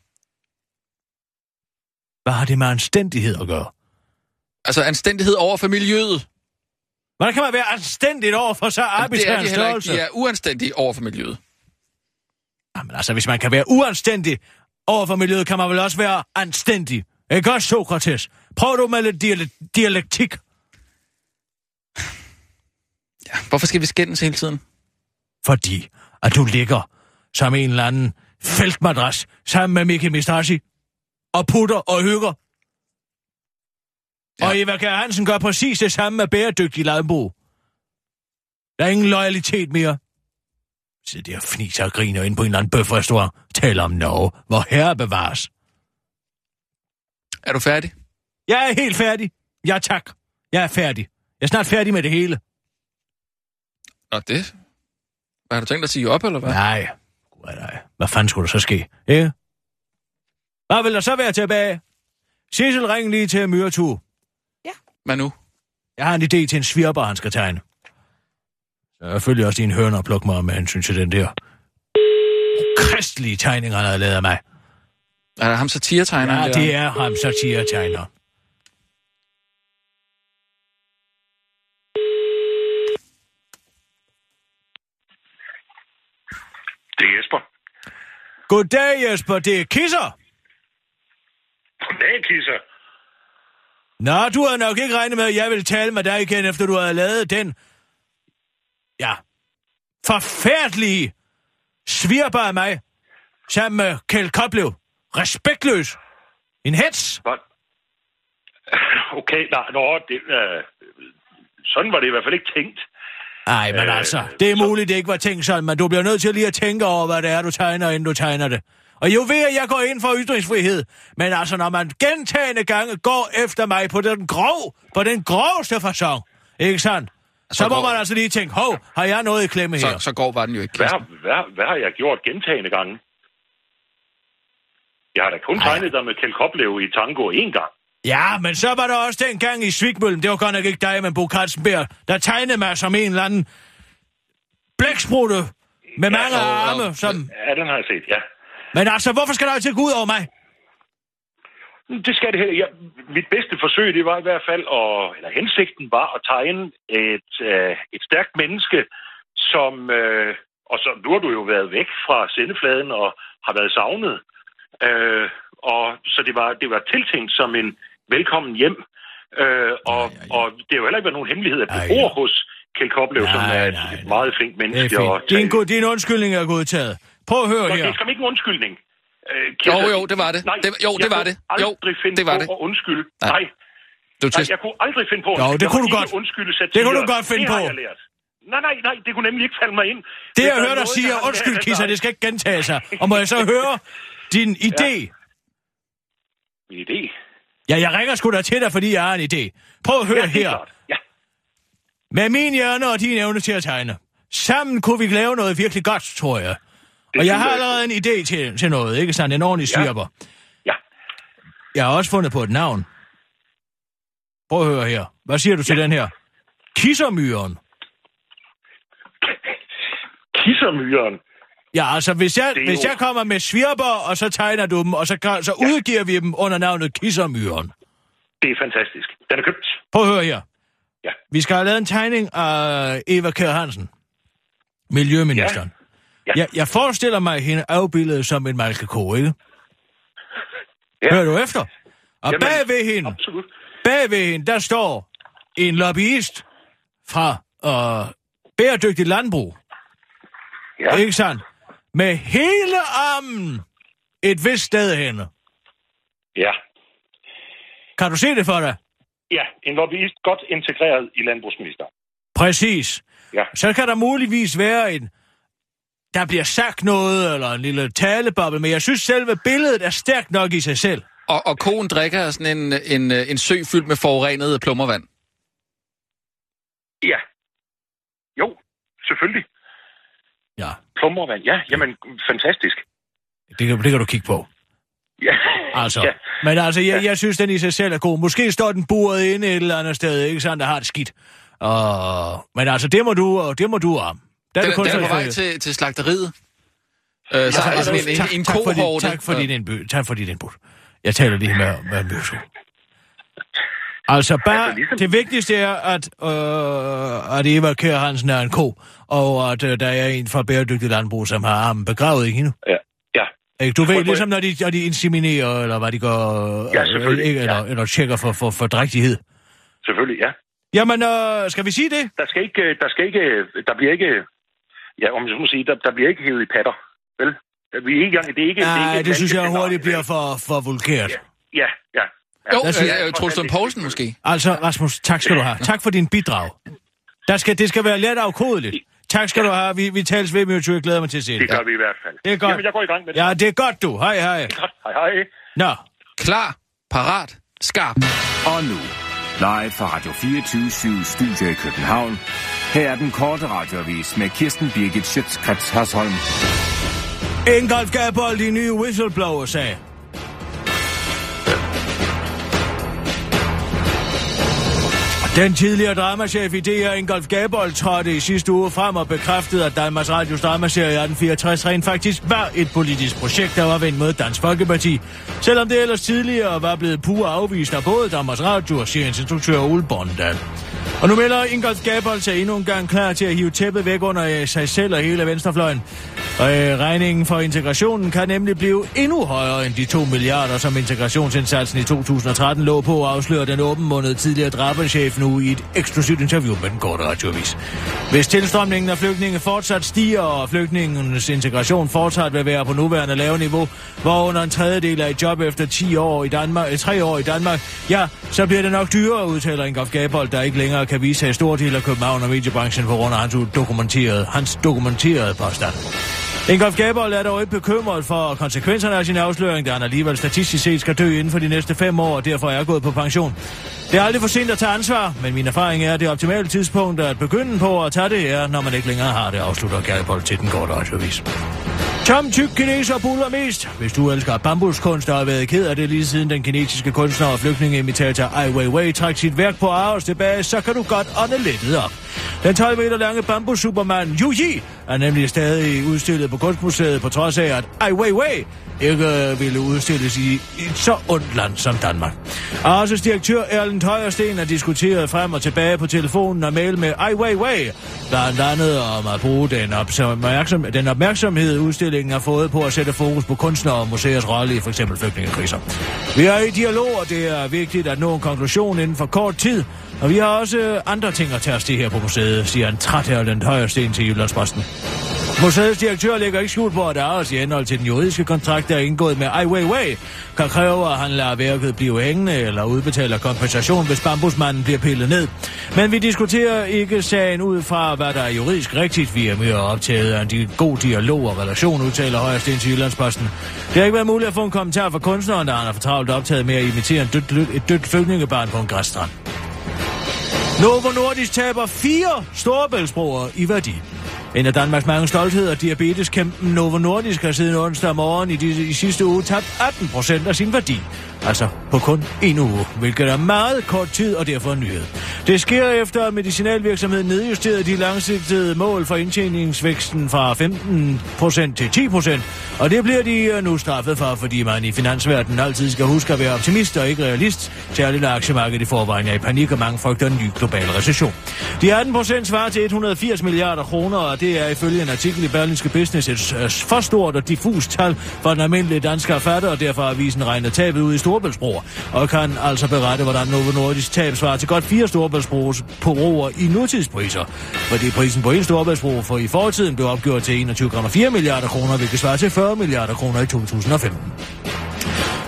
Hvad har det med anstændighed at gøre? Altså, anstændighed over for miljøet. Hvordan kan man være anstændigt over for så arbitrær en heller ikke. størrelse? De er uanstændige over for miljøet. Jamen altså, hvis man kan være uanstændig over for miljøet, kan man vel også være anstændig. Ikke også, Sokrates? Prøv du med lidt diale- dialektik. Ja, hvorfor skal vi skændes hele tiden? Fordi at du ligger som en eller anden feltmadras sammen med Mickey Mistasi og putter og hygger. Ja. Og Eva Kjær Hansen gør præcis det samme med bæredygtig landbrug. Der er ingen loyalitet mere. Sidder der fniser og griner ind på en eller anden bøfrestaurant. Taler om Norge, hvor herre bevares. Er du færdig? Jeg er helt færdig. Ja, tak. Jeg er færdig. Jeg er snart færdig med det hele. Nå, det... Hvad har du tænkt dig at sige op, eller hvad? Nej. Gud, nej. Hvad fanden skulle der så ske? Ikke? Hvad vil der så være tilbage? Sissel, ring lige til Myretu. Hvad nu? Jeg har en idé til en svirper, han skal tegne. Så jeg følger også dine høner og plukke mig med hensyn til den der kristelige tegning, han har lavet af mig. Er der ham satiretegneren Ja, der? det er ham, satiretegner. Det er Jesper. Goddag, Jesper. Det er Kisser. Goddag, Kisser. Nå, du havde nok ikke regnet med, at jeg ville tale med dig igen, efter du havde lavet den... Ja, forfærdelige svirper af mig, sammen med Kjeld Koplev. Respektløs. En hets. Hvad? Okay, nej, nå, det, øh, sådan var det i hvert fald ikke tænkt. Ej, men Øh, altså, det er så- muligt, det ikke var tænkt sådan, men du bliver nødt til lige at tænke over, hvad det er, du tegner, inden du tegner det. Og jo ved, at jeg går ind for ytringsfrihed, men altså, når man gentagende gange går efter mig på den grov, på den groveste fasong, ikke sandt? Så, Så må går- man altså lige tænke, hov, har jeg noget i klemme her? Så, så går var den jo ikke, Hvad, hvad, hvad har jeg gjort gentagende gange? Jeg har da kun Ej. tegnet dig med Kjeld Koplev i tango én gang. Ja, men så var der også den gang i Svigmøllen, det var godt nok ikke dig, men Bo Katzenberg, der tegnede mig som en eller anden blæksprutte med Ja, mange arme, som... Ja, den har jeg set, ja. Men altså, hvorfor skal der altid gå ud over mig? Det skal det heller. Ja, mit bedste forsøg, det var i hvert fald, og, eller hensigten var at tegne et, øh, et stærkt menneske, som, øh, og så, nu har du jo været væk fra sendefladen og har været savnet. Øh, og så det var, det var tiltænkt som en velkommen hjem. Øh, og, Ja, ja, ja. og det har jo heller ikke været nogen hemmelighed, at du bor ja. hos Kjeld Koplev, som er et, nej, et nej. meget flink Det er menneske. fint. og Din, go- din undskyldning er godtaget. Prøv at høre Nå, her. det er skam ikke en undskyldning. Øh, Jo, jo, det var det. Nej, Det- jo, det var det. Jo, aldrig finde det var på det. at undskylde. Nej. Nej, Du nej, jeg kunne aldrig finde på at Jo, det kunne du godt. undskylde satire. Det kunne du godt finde det på. Nej, nej, nej, det kunne nemlig ikke falde mig ind. Det, jeg er hører dig sige, undskyld, Kisser, det skal ikke gentage sig. Og må jeg så høre din [laughs] idé? Min idé. Ja, jeg ringer sgu da til dig, fordi jeg har en idé. Prøv at høre Ja, er her. klart. Ja, Med min hjerne og din evne til at tegne. Sammen kunne vi lave noget virkelig godt, tror jeg. Og jeg har allerede en idé til, til noget, ikke sandt? En ordentlig Ja. svirper. ja. Jeg har også fundet på et navn. Prøv at høre her. Hvad siger du til den her? Kissermyren. Kissermyren. Ja, altså hvis jeg, hvis jeg kommer med svirper, og så tegner du dem, og så, så udgiver vi dem under navnet Kissermyren. Det er fantastisk. Den er købt. Prøv at høre her. Ja. Vi skal have lavet en tegning af Eva Kjær Hansen, miljøministeren. Ja. Jeg, jeg forestiller mig hende afbildet som en malkeko, ikke? Ja. Hører du efter? Og Jamen, bag ved hende, Absolut. bag ved hende, der står en lobbyist fra øh, Bæredygtigt Landbrug. Ja. Ikke sandt? Med hele armen et vist sted henne. ja. Kan du se det for dig? Ja, en lobbyist godt integreret i landbrugsminister. Præcis. Ja. Så kan der muligvis være en... Der bliver sagt noget, eller en lille taleboble, men jeg synes selve billedet er stærkt nok i sig selv. Og, og koen drikker af sådan en, en, en sø fyldt med forurenet plummervand. Ja. Jo, selvfølgelig. Ja, Plummervand, ja, jamen, fantastisk. det kan, det kan du kigge på. Ja. Altså, Ja. men altså, jeg, jeg synes, den i sig selv er god. Måske står den buret inde et eller andet sted, ikke sådan, der har det skidt. Og, men altså, det må du, det må du om. Der Den, det kun den er på vej til, til slagteriet. Øh, så har jeg sådan en, tak, en tak, for din, tak for din indbud. Tak for din indbud. Jeg taler lige med, med Møsel. Altså bare, Altså, ligesom- det vigtigste er, at, øh, at Eva Kjær Hansen er en ko, og at øh, der er en fra Bæredygtig Landbrug, som har armen begravet i hende. Ja, ja. Ikke? Du ved, ligesom når de, når de inseminerer, eller hvad de gør, Ja, øh, ikke, eller, ja. eller tjekker for, for, for drægtighed. Selvfølgelig, ja. Jamen, øh, skal vi sige det? Der skal ikke, der skal ikke, der bliver ikke, ja, om jeg må sige, der, der bliver ikke hævet i patter, vel? Vi er ikke engang, det er ikke... det, er Nej, ikke det synes jeg hurtigt bliver for, for vulgært. Ja, ja. ja. Jo, os sige- øh, øh, Lund Poulsen måske. Altså, Rasmus, tak skal du have. Tak for din bidrag. Der skal, det skal være let afkodeligt. Tak skal du have. Vi, vi tales ved, Mjøtø. Jeg glæder mig til at se Det det. gør vi i hvert fald. Det er godt. Jamen, jeg går i gang med det. Ja, det er godt, du. Hej, hej. [laughs] Godt. Hej, hej. Nå, Klar, parat, skarp. Og nu, live fra Radio 24 Studio i København. Her er den korte radiovis med Kirsten Birgit Schøtzgrads Hasholm. Ingolf Gabold i nye whistleblower-sag. Den tidligere dramachef i DR, Ingolf Gabold, trådte i sidste uge frem og bekræftede, at Danmarks Radios dramaserie 1864 rent faktisk var et politisk projekt, der var vendt mod Dansk Folkeparti. Selvom det ellers tidligere var blevet pure afvist af både Danmarks Radio og seriens instruktør Ole Bondal. Og nu melder Ingolf Gabold sig endnu en gang klar til at hive tæppet væk under sig selv og hele venstrefløjen. Øh, regningen for integrationen kan nemlig blive endnu højere end de 2 milliarder, som integrationsindsatsen i 2013 lå på, afslører den åbenmundede tidligere drabelchef nu i et eksklusivt interview med den korte radioavis. Hvis tilstrømningen af flygtninge fortsat stiger, og flygtningens integration fortsat vil være på nuværende lave niveau, hvor under en tredjedel er i job efter 10 år i Danmark, øh, 3 år i Danmark, ja, så bliver det nok dyrere, udtaler Ingolf Gabold, der ikke længere kan vise sig i stor del af København og mediebranchen på grund af hans dokumenterede, hans dokumenterede påstand. Ingolf Gabold er dog ikke bekymret for konsekvenserne af sin afsløring, da han alligevel statistisk set skal dø inden for de næste fem år, og derfor er gået på pension. Det er aldrig for sent at tage ansvar, men min erfaring er, at det optimale tidspunkt at begynde på at tage det er, når man ikke længere har det, afslutter Gabold til den korte radiovis. Tom Tyk kineser buller mest. Hvis du elsker bambuskunst og har været ked af det lige siden den kinesiske kunstner og flygtningeimitator Ai Weiwei trak sit værk på Aarhus tilbage, så kan du godt ånde lettet op. Den 12 meter lange bambussupermand Yu Yi er nemlig stadig udstillet på Kunstmuseet, på trods af, at Ai Weiwei ikke ville udstilles i et så ondt land som Danmark. Aarhus direktør Erlend Højersten har diskuteret frem og tilbage på telefonen og mail med Ai Weiwei, blandt andet om at bruge den, opmærksom, den opmærksomhed, udstillingen har fået på at sætte fokus på kunstnere og museers rolle i f.eks. flygtningekriser. Vi er i dialog, og det er vigtigt at nå en konklusion inden for kort tid, og vi har også øh, andre ting at tage os til her på museet, siger en træt Erlend Højersten til Jyllandsposten. Museets direktør lægger ikke skjult på, at også i henhold til den juridiske kontrakt, der er indgået med Ai Weiwei, kan kræve, at han lader værket blive hængende eller udbetaler kompensation, hvis bambusmanden bliver pillet ned. Men vi diskuterer ikke sagen ud fra, hvad der er juridisk rigtigt. Vi er mere optaget af en god dialog og relation, udtaler Højersten til Jyllandsposten. Det har ikke været muligt at få en kommentar fra kunstneren, der han for fortravlt optaget med at imitere en dødt, et dødt flygtningebarn på en græsstrand. Novo Nordisk taber fire storebæltsbroer i værdi. En af Danmarks mange stoltheder, diabeteskæmpen Novo Nordisk, har siden onsdag morgen i, de, i sidste uge tabt 18 procent af sin værdi. Altså på kun en uge, hvilket er meget kort tid og derfor en nyhed. Det sker efter, at medicinalvirksomheden nedjusterede de langsigtede mål for indtjeningsvæksten fra 15% til 10%, Og det bliver de øh, nu straffet for, fordi man i finansverdenen altid skal huske at være optimist og ikke realist. Særligt når aktiemarkedet i forvejen er i panik, og mange frygter en ny global recession. De 18 procent svarer til 180 milliarder kroner, og det er ifølge en artikel i Berlinske Business et øh, for stort og diffust tal for den almindelige danske fatter, og derfor har avisen regnet tabet ud i Storebæltsbroer, og kan altså berette, hvordan Novo Nordisk tab svarer til godt fire Storebæltsbroer på roer i nutidspriser. Fordi prisen på en Storebæltsbro for i fortiden blev opgjort til 21,4 milliarder kroner, hvilket svarer til 40 milliarder kroner i 2015.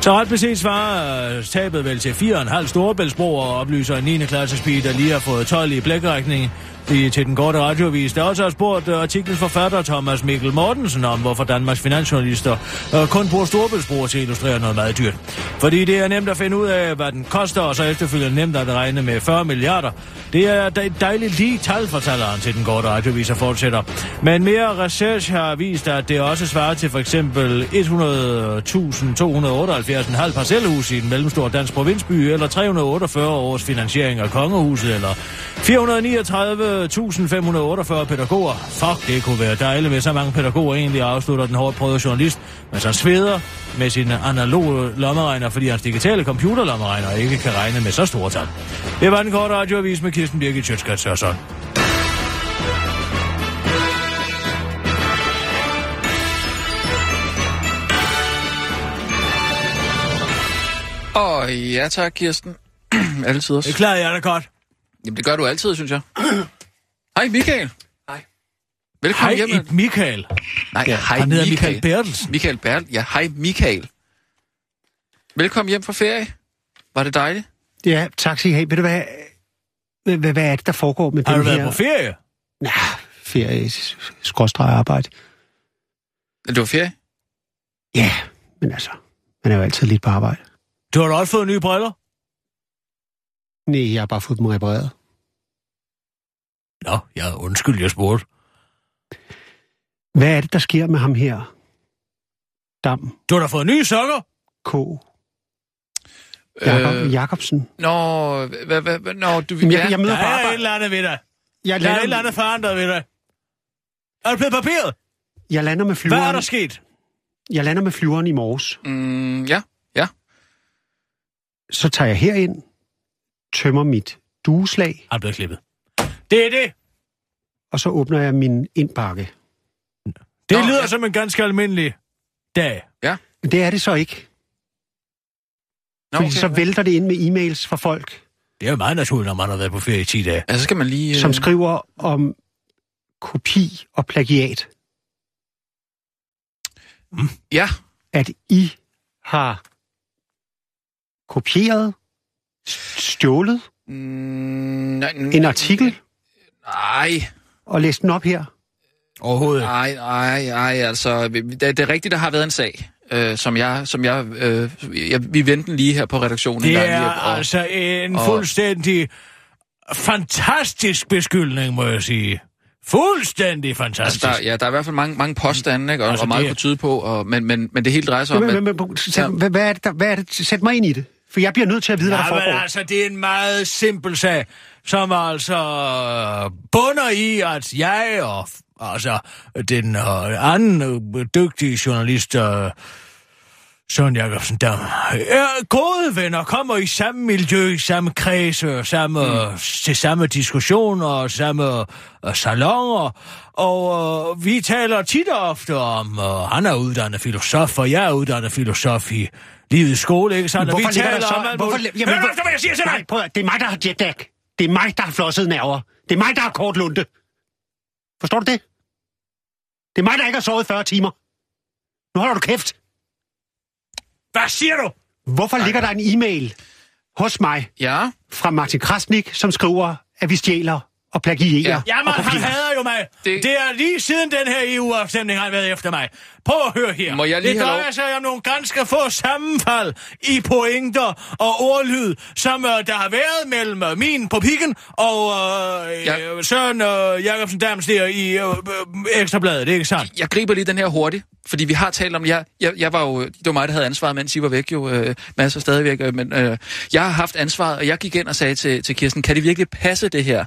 Så ret beset svarer øh, tabet vel til 4,5 storebæltsbroer og oplyser en 9. klasse speed, der lige har fået 12 i blækrækning i, til den korte radiovis, der også har spurgt øh, uh, artiklens forfatter Thomas Mikkel Mortensen om, hvorfor Danmarks finansjournalister uh, kun bruger storbæltsbroer til at illustrere noget meget dyrt. Fordi det er nemt at finde ud af, hvad den koster, og så efterfølgende nemt at regne med 40 milliarder. Det er et dejligt lige tal, fortæller han til den korte radiovis og fortsætter. Men mere research har vist, at det også svarer til for eksempel 100.278,5 parcelhus i en mellemstor dansk provinsby, eller 348 års finansiering af kongehuset, eller 439 439.548 pædagoger. Fuck, det kunne være dejligt, hvis så mange pædagoger egentlig afslutter den hårdt prøvede journalist, men så sveder med sine analoge lommeregner, fordi hans digitale computerlommeregner ikke kan regne med så store tal. Det var den korte radioavis med Kirsten Birgit Sjøtskrets Sørsson. Åh, ja tak, Kirsten. [clears throat] altid også. Det klarer jeg da godt. Jamen, det gør du altid, synes jeg. [clears throat] Hej, Michael. Hej. Velkommen Hej, hjem. et Michael. Nej, ja, hej, Han hedder Michael Bertelsen. Michael Bertel. Ja, hej, Michael. Velkommen hjem fra ferie. Var det dejligt? Ja, tak skal I have. Ved du hvad, hvad, hvad, hvad er det, der foregår med Har den du her... været på ferie? Nej, ferie, skråstreg arbejde. Det var ferie? Ja, men altså, man er jo altid lidt på arbejde. Du har da også fået nye briller? Nej, jeg har bare fået dem repareret. Nå, ja, undskyld, jeg spurgte. Hvad er det, der sker med ham her? Dam Du har da fået nye sokker? K. Jakob, Øh, Jakobsen. Nå, hvad, hvad, hvad, nå, du vil jeg, jeg møder Der er et eller andet ved dig. Jeg Der er et eller lander, andet forandret ved dig. Er du blevet papiret? jeg lander med Hvad er der flyveren. sket? Jeg lander med flyveren i morges. Mm, ja, ja. Så tager jeg herind, tømmer mit dueslag, er blevet klippet. Det er det. og så åbner jeg min indbakke. Det Nå, lyder ja. som en ganske almindelig dag. Men det er det så ikke. Nå, Fordi så vælter det ind med e-mails fra folk, Det er jo meget naturligt, når man har været på ferie i 10 dage. Ja, så skal man lige... øh, som skriver om kopi og plagiat. Ja, At I har kopieret, stjålet mm, nej, en artikel Nej, og læst den op her. Overhovedet nej, nej, nej, altså, det, det er rigtigt, der har været en sag, øh, som jeg, som jeg, øh, jeg, vi vendte den lige her på redaktionen. en Det gang er og, altså en og- fuldstændig fantastisk beskyldning, må jeg sige. Fuldstændig Altså, fantastisk. der, ja, der er i hvert fald mange, mange påstande, ikke? Og, Altså, altså, og meget det- kunne tyde på, og, men, men, men det hele drejer sig om... Men, at- men, men, sæt, Ja. hvad, hvad, er det, der, hvad er det? Sæt mig ind i det. For jeg bliver nødt til at vide, hvad der Ja, men foregår. altså, det er en meget simpel sag, som altså bunder i, at jeg og altså den uh, anden uh, dygtige journalist, uh, Søren Jacobsen Dam, er gode venner, kommer i samme miljø, i samme kreds, og samme, mm. til samme diskussioner samme uh, salonger. Og uh, vi taler tit og ofte om, uh, han er uddannet filosof, og jeg er uddannet filosof i livets skole, ikke sandt? Hvorfor vi taler så... om Hvorfor, jamen, Hør hvor- efter, hvad jeg siger til dig! Nej, prøv det er mig, der har jetlag. Det er mig, der har flosset nerver. Det er mig, der har kort lunte. Forstår du det? Det er mig, der ikke har sovet 40 timer. Nu holder du kæft. Hvad siger du? Hvorfor ligger der en e-mail hos mig Ja, fra Martin Krasnik, som skriver, at vi stjæler og plagierer? Ja. Jamen, og han hader jo mig. Det... Det- det er lige siden den her EU-afstemning, har været efter mig. Prøv at høre her. Må jeg lige det drejer lov? sig om nogle ganske få sammenfald i pointer og ordlyd, som uh, der har været mellem uh, min på pikken og uh, Ja. ja. Søren uh, Jacobsen Dams der i uh, uh, Ekstrabladet, ikke sandt? jeg griber lige den her hurtigt, fordi vi har talt om, jeg, jeg, jeg var jo, det var mig, der havde ansvaret, mens I var væk jo, øh, masser stadigvæk, øh, men øh, jeg har haft ansvaret, og jeg gik ind og sagde til, til Kirsten, kan det virkelig passe det her?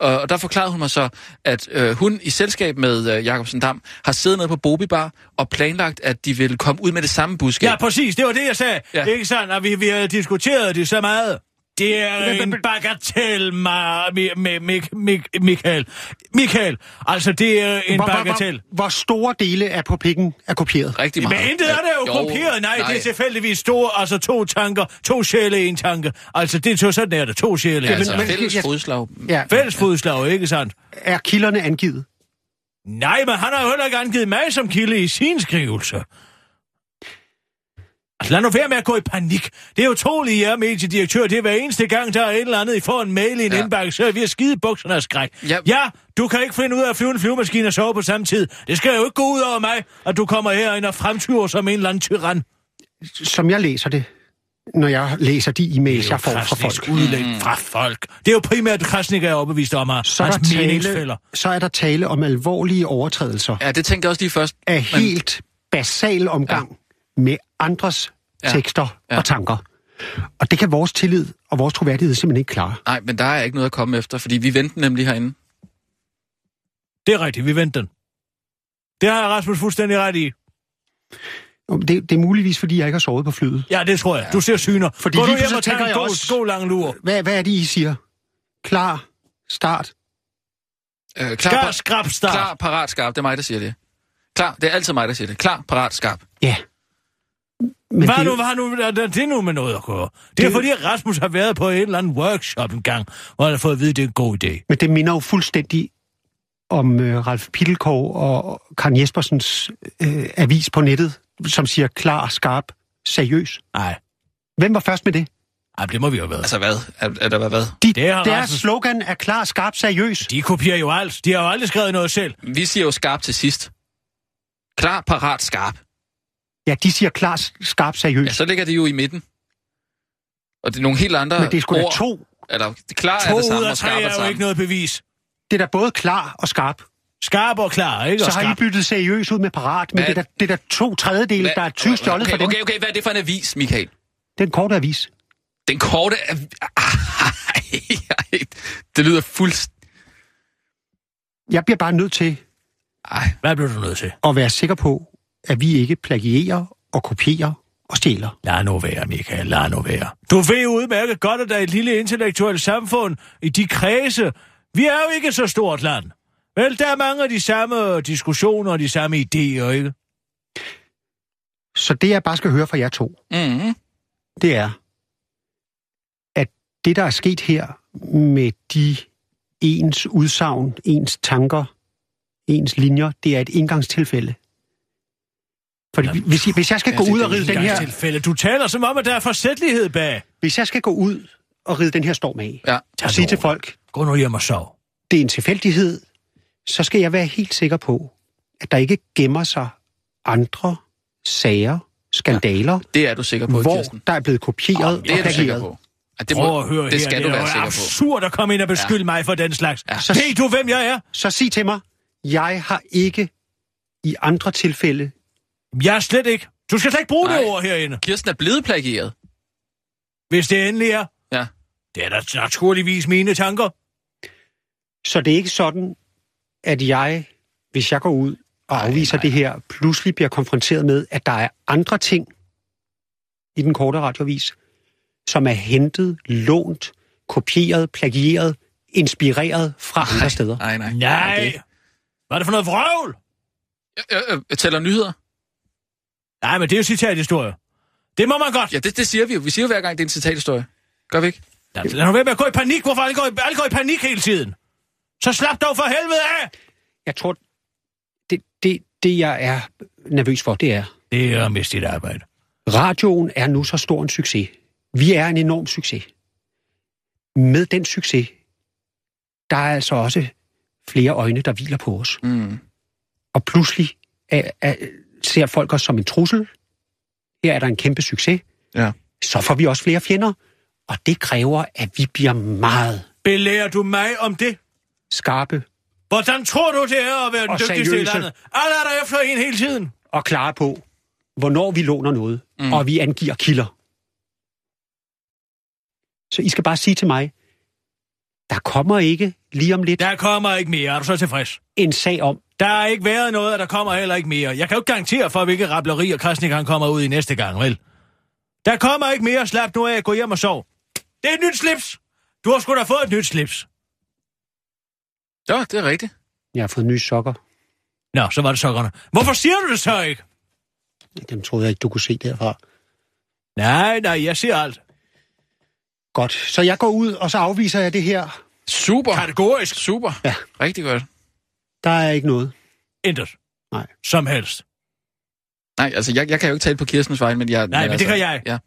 Og, og der forklarede hun mig så, at øh, hun i selskab med øh, Jacobsen Dam har siddet nede på Bobi Bar og planlagt, at de ville komme ud med det samme budskab. Ja, præcis. Det var det, jeg sagde. Ja. Ikke sandt? Og vi, vi har diskuteret det så meget. Det er en men- bagatel, ma- mi- mi- mi- mi- Michael. Michael, altså det er en hvor, hvor, bagatel. hvor, hvor store dele af på pikken er kopieret? Rigtig meget. Men intet er det jo kopieret. Nej, det er tilfældigvis store, altså to tanker, to sjæle en tanke. Altså det er så sådan er det, to sjæle. Ja, altså men- fælles fodslag. Ja. Fælles fodslag, ikke sandt? Er kilderne angivet? Nej, men han har jo heller ikke angivet mig som kilde i sin skrivelse. Altså, lad nu være med at gå i panik. Det er utroligt, I er mediedirektør. Det er hver eneste gang, der er et eller andet, I får en mail i en ja. Ja. indbakke, så er vi at skide bukserne af skræk. Ja. ja, du kan ikke finde ud af at flyve en flyvemaskine og sove på samme tid. Det skal jo ikke gå ud over mig, at du kommer herind og fremtyrer som en eller anden tyran. Som jeg læser det, når jeg læser de e-mails, jeg får fra folk, udlæg fra folk. Det er jo primært, at Krasnik er overbevist om, at så er, hans tale, så er der tale om alvorlige overtrædelser Ja, det tænkte jeg også lige først. af helt basal omgang med andres Ja. tekster Ja. og tanker. Og det kan vores tillid og vores troværdighed simpelthen ikke klare. Nej, men der er ikke noget at komme efter, fordi vi venter nemlig herinde. Det er rigtigt, vi venter den. Det har Rasmus fuldstændig ret i. Det, det er muligvis, fordi jeg ikke har sovet på flyet. Ja, det tror jeg. Du ser syner. Fordi Gå nu hjem og tag tænker en jeg god, også- god lang lur. Hvad, hvad er det, I siger? Klar, start. Øh, Skar, klar, skrab, start. klar, parat, skarp. Det er mig, der siger det. Klar, det er altid mig, der siger det. Klar, parat, skarp. Ja. Men Hvad det, nu, hvad nu, er det nu med noget at gøre? Det er Det- fordi, Rasmus har været på en eller anden workshop en gang, hvor han har fået at vide, at det er en god idé. men det minder jo fuldstændig om uh, Ralf Pittelkov og Karen Jespersens uh, avis på nettet, som siger klar, skarp, seriøs. Nej, Hvem var først med det? Ej, det må vi jo have været. Altså hvad? Er, er der hvad? hvad? De, Det har deres Rasmus- slogan er klar, skarp, seriøs. De kopierer jo alt. De har jo aldrig skrevet noget selv. Vi siger jo skarp til sidst. Klar, parat, skarp. Ja, de siger klar, skarp, seriøs. Ja, så ligger det jo i midten. Og det er nogle helt andre Men det er sgu da ord. to. Eller, det klar er To det samme, ud af tre er er jo ikke noget bevis. Det er da både klar og skarp. Skarp og klar, ikke? Så Og har I byttet seriøs ud med parat, men Hvad? det er, da, det er da to tredjedele, Hvad- der er 20 stjålet okay, for dem. okay, okay, hvad er det for en avis, Michael? Den korte avis. Den korte avis... det lyder fuldst... Jeg bliver bare nødt til Ej, Hvad bliver du nødt til? at være sikker på, at vi ikke plagierer og kopierer og stjæler. Lad nu være, Michael. Lad nu være. Du ved udmærket godt, at der er et lille intellektuelt samfund i de kredse. Vi er jo ikke så stort land. Vel, der er mange af de samme diskussioner og de samme idéer, ikke? Så det, jeg bare skal høre fra jer to, mm-hmm. det er, at det, der er sket her med de ens udsagn, ens tanker, ens linjer, det er et indgangstilfælde. Fordi Jamen, hvis, hvis jeg skal ja, gå det- ud det og ride den her, Tilfælde. Du taler som om, at der er forsætlighed bag. hvis jeg skal gå ud og ride den her storm af, Ja. og sige til folk, Gå nu hjem og sov. det er en tilfældighed, så skal jeg være helt sikker på, at der ikke gemmer sig andre sager, skandaler, Det er du sikker på, hvor Kirsten. der er blevet kopieret Det er og du sikker på. Ja, det, Prøv at høre det her. skal det du er være sikker på. absurd at komme ind og beskylde ja. mig for den slags. Ja. Så- Ved du, hvem jeg er? Så sig til mig, jeg har ikke i andre tilfælde... Jeg er slet ikke. Du skal slet ikke bruge Nej. det ord herinde. Kirsten er blevet plagieret. Hvis det endelig er. Ja. Det er da naturligvis mine tanker. Så det er ikke sådan, at jeg, hvis jeg går ud og Nej, afviser nej. det her, pludselig bliver konfronteret med, at der er andre ting i den korte radiovis, som er hentet, lånt, kopieret, plagieret, inspireret fra andre steder. Nej, nej. Nej. Hvad er det for noget vrøvl? Jeg, jeg, jeg tæller nyheder. Nej, men det er jo citathistorie. Det må man godt. Ja, det, det siger vi jo. Vi siger jo hver gang, det er en citathistorie. Gør vi ikke? Ja. Lad nu være med at gå i panik. Hvorfor alle går, i, alle går i panik hele tiden? Så slap dog for helvede af! Jeg tror, det, det, det jeg er nervøs for, det er, Det er at miste dit arbejde. radioen er nu så stor en succes. Vi er en enorm succes. Med den succes, der er altså også flere øjne, der hviler på os. Mm. og pludselig er, er, ser folk os som en trussel. Her er der en kæmpe succes. Ja. Så får vi også flere fjender, og det kræver, at vi bliver meget Belærer du mig om det? skarpe Hvordan tror du, det er at være den dygtigste i landet? Alle er der efter en hele tiden. og klare på, hvornår vi låner noget, mm. og vi angiver kilder. Så I skal bare sige til mig, der kommer ikke lige om lidt Der kommer ikke mere. Er du så tilfreds? en sag om, Der har ikke været noget, og der kommer heller ikke mere. Jeg kan jo ikke garantere for, hvilke rablerier Krasnik han kommer ud i næste gang, vel? Der kommer ikke mere. Slap nu af. Gå hjem og sov. Det er et nyt slips. Du har sgu da fået et nyt slips. Ja, det er rigtigt. jeg har fået nye sokker. Nå, så var det sokkerne. Hvorfor siger du det så ikke? Dem troede jeg ikke, du kunne se derfra. Nej, nej, jeg siger alt. Godt, så jeg går ud, og så afviser jeg det her. Super. Kategorisk. Super. Ja. Rigtig godt. Der er ikke noget. Intet. Nej. Som helst. Nej, altså, jeg, jeg kan jo ikke tale på Kirstens vej, men jeg... Nej, men altså, det kan jeg. Ja.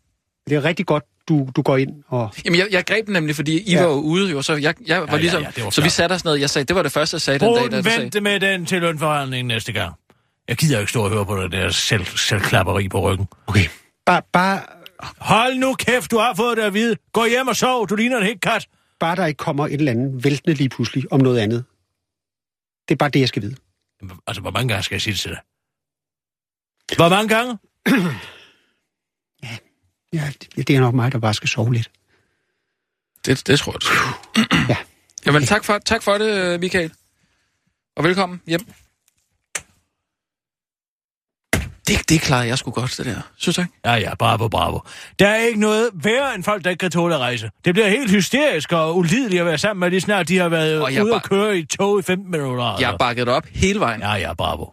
Det er rigtig godt, du, du går ind og... Jamen, jeg, jeg greb den nemlig, fordi I ja. Ja. var jo ude, jo, så jeg, jeg var ja, ligesom... ja, det var så vi satte os ned, jeg sagde, det var det første, jeg sagde den dag, da Brun du sagde... vente med den til lønforhandlingen næste gang. Jeg gider jo ikke stå og høre på det der selv, selvklapperi på ryggen. Okay. Bare, bare, Hold nu kæft, du har fået det at vide. Gå hjem og sov, du ligner en helt kat. bare der ikke kommer et eller andet væltende lige pludselig om noget andet. Det er bare det, jeg skal vide. Altså, hvor mange gange skal jeg sige det til dig? Hvor mange gange? [clears throat] Ja, det, det er nok mig, der bare skal sove lidt. Det, det tror jeg. Ja. Jamen, tak for, tak for det, Michael. Og velkommen hjem. Det, det klarede jeg sgu godt, det der. Synes ikke? Ja, ja, bravo, bravo. Der er ikke noget værre end folk, der ikke kan tåle at rejse. Det bliver helt hysterisk og ulideligt at være sammen med lige snart de har været Og jeg ude og køre i tog i 15 minutter. Jeg altså. bakkede det op hele vejen. Ja, ja, bravo.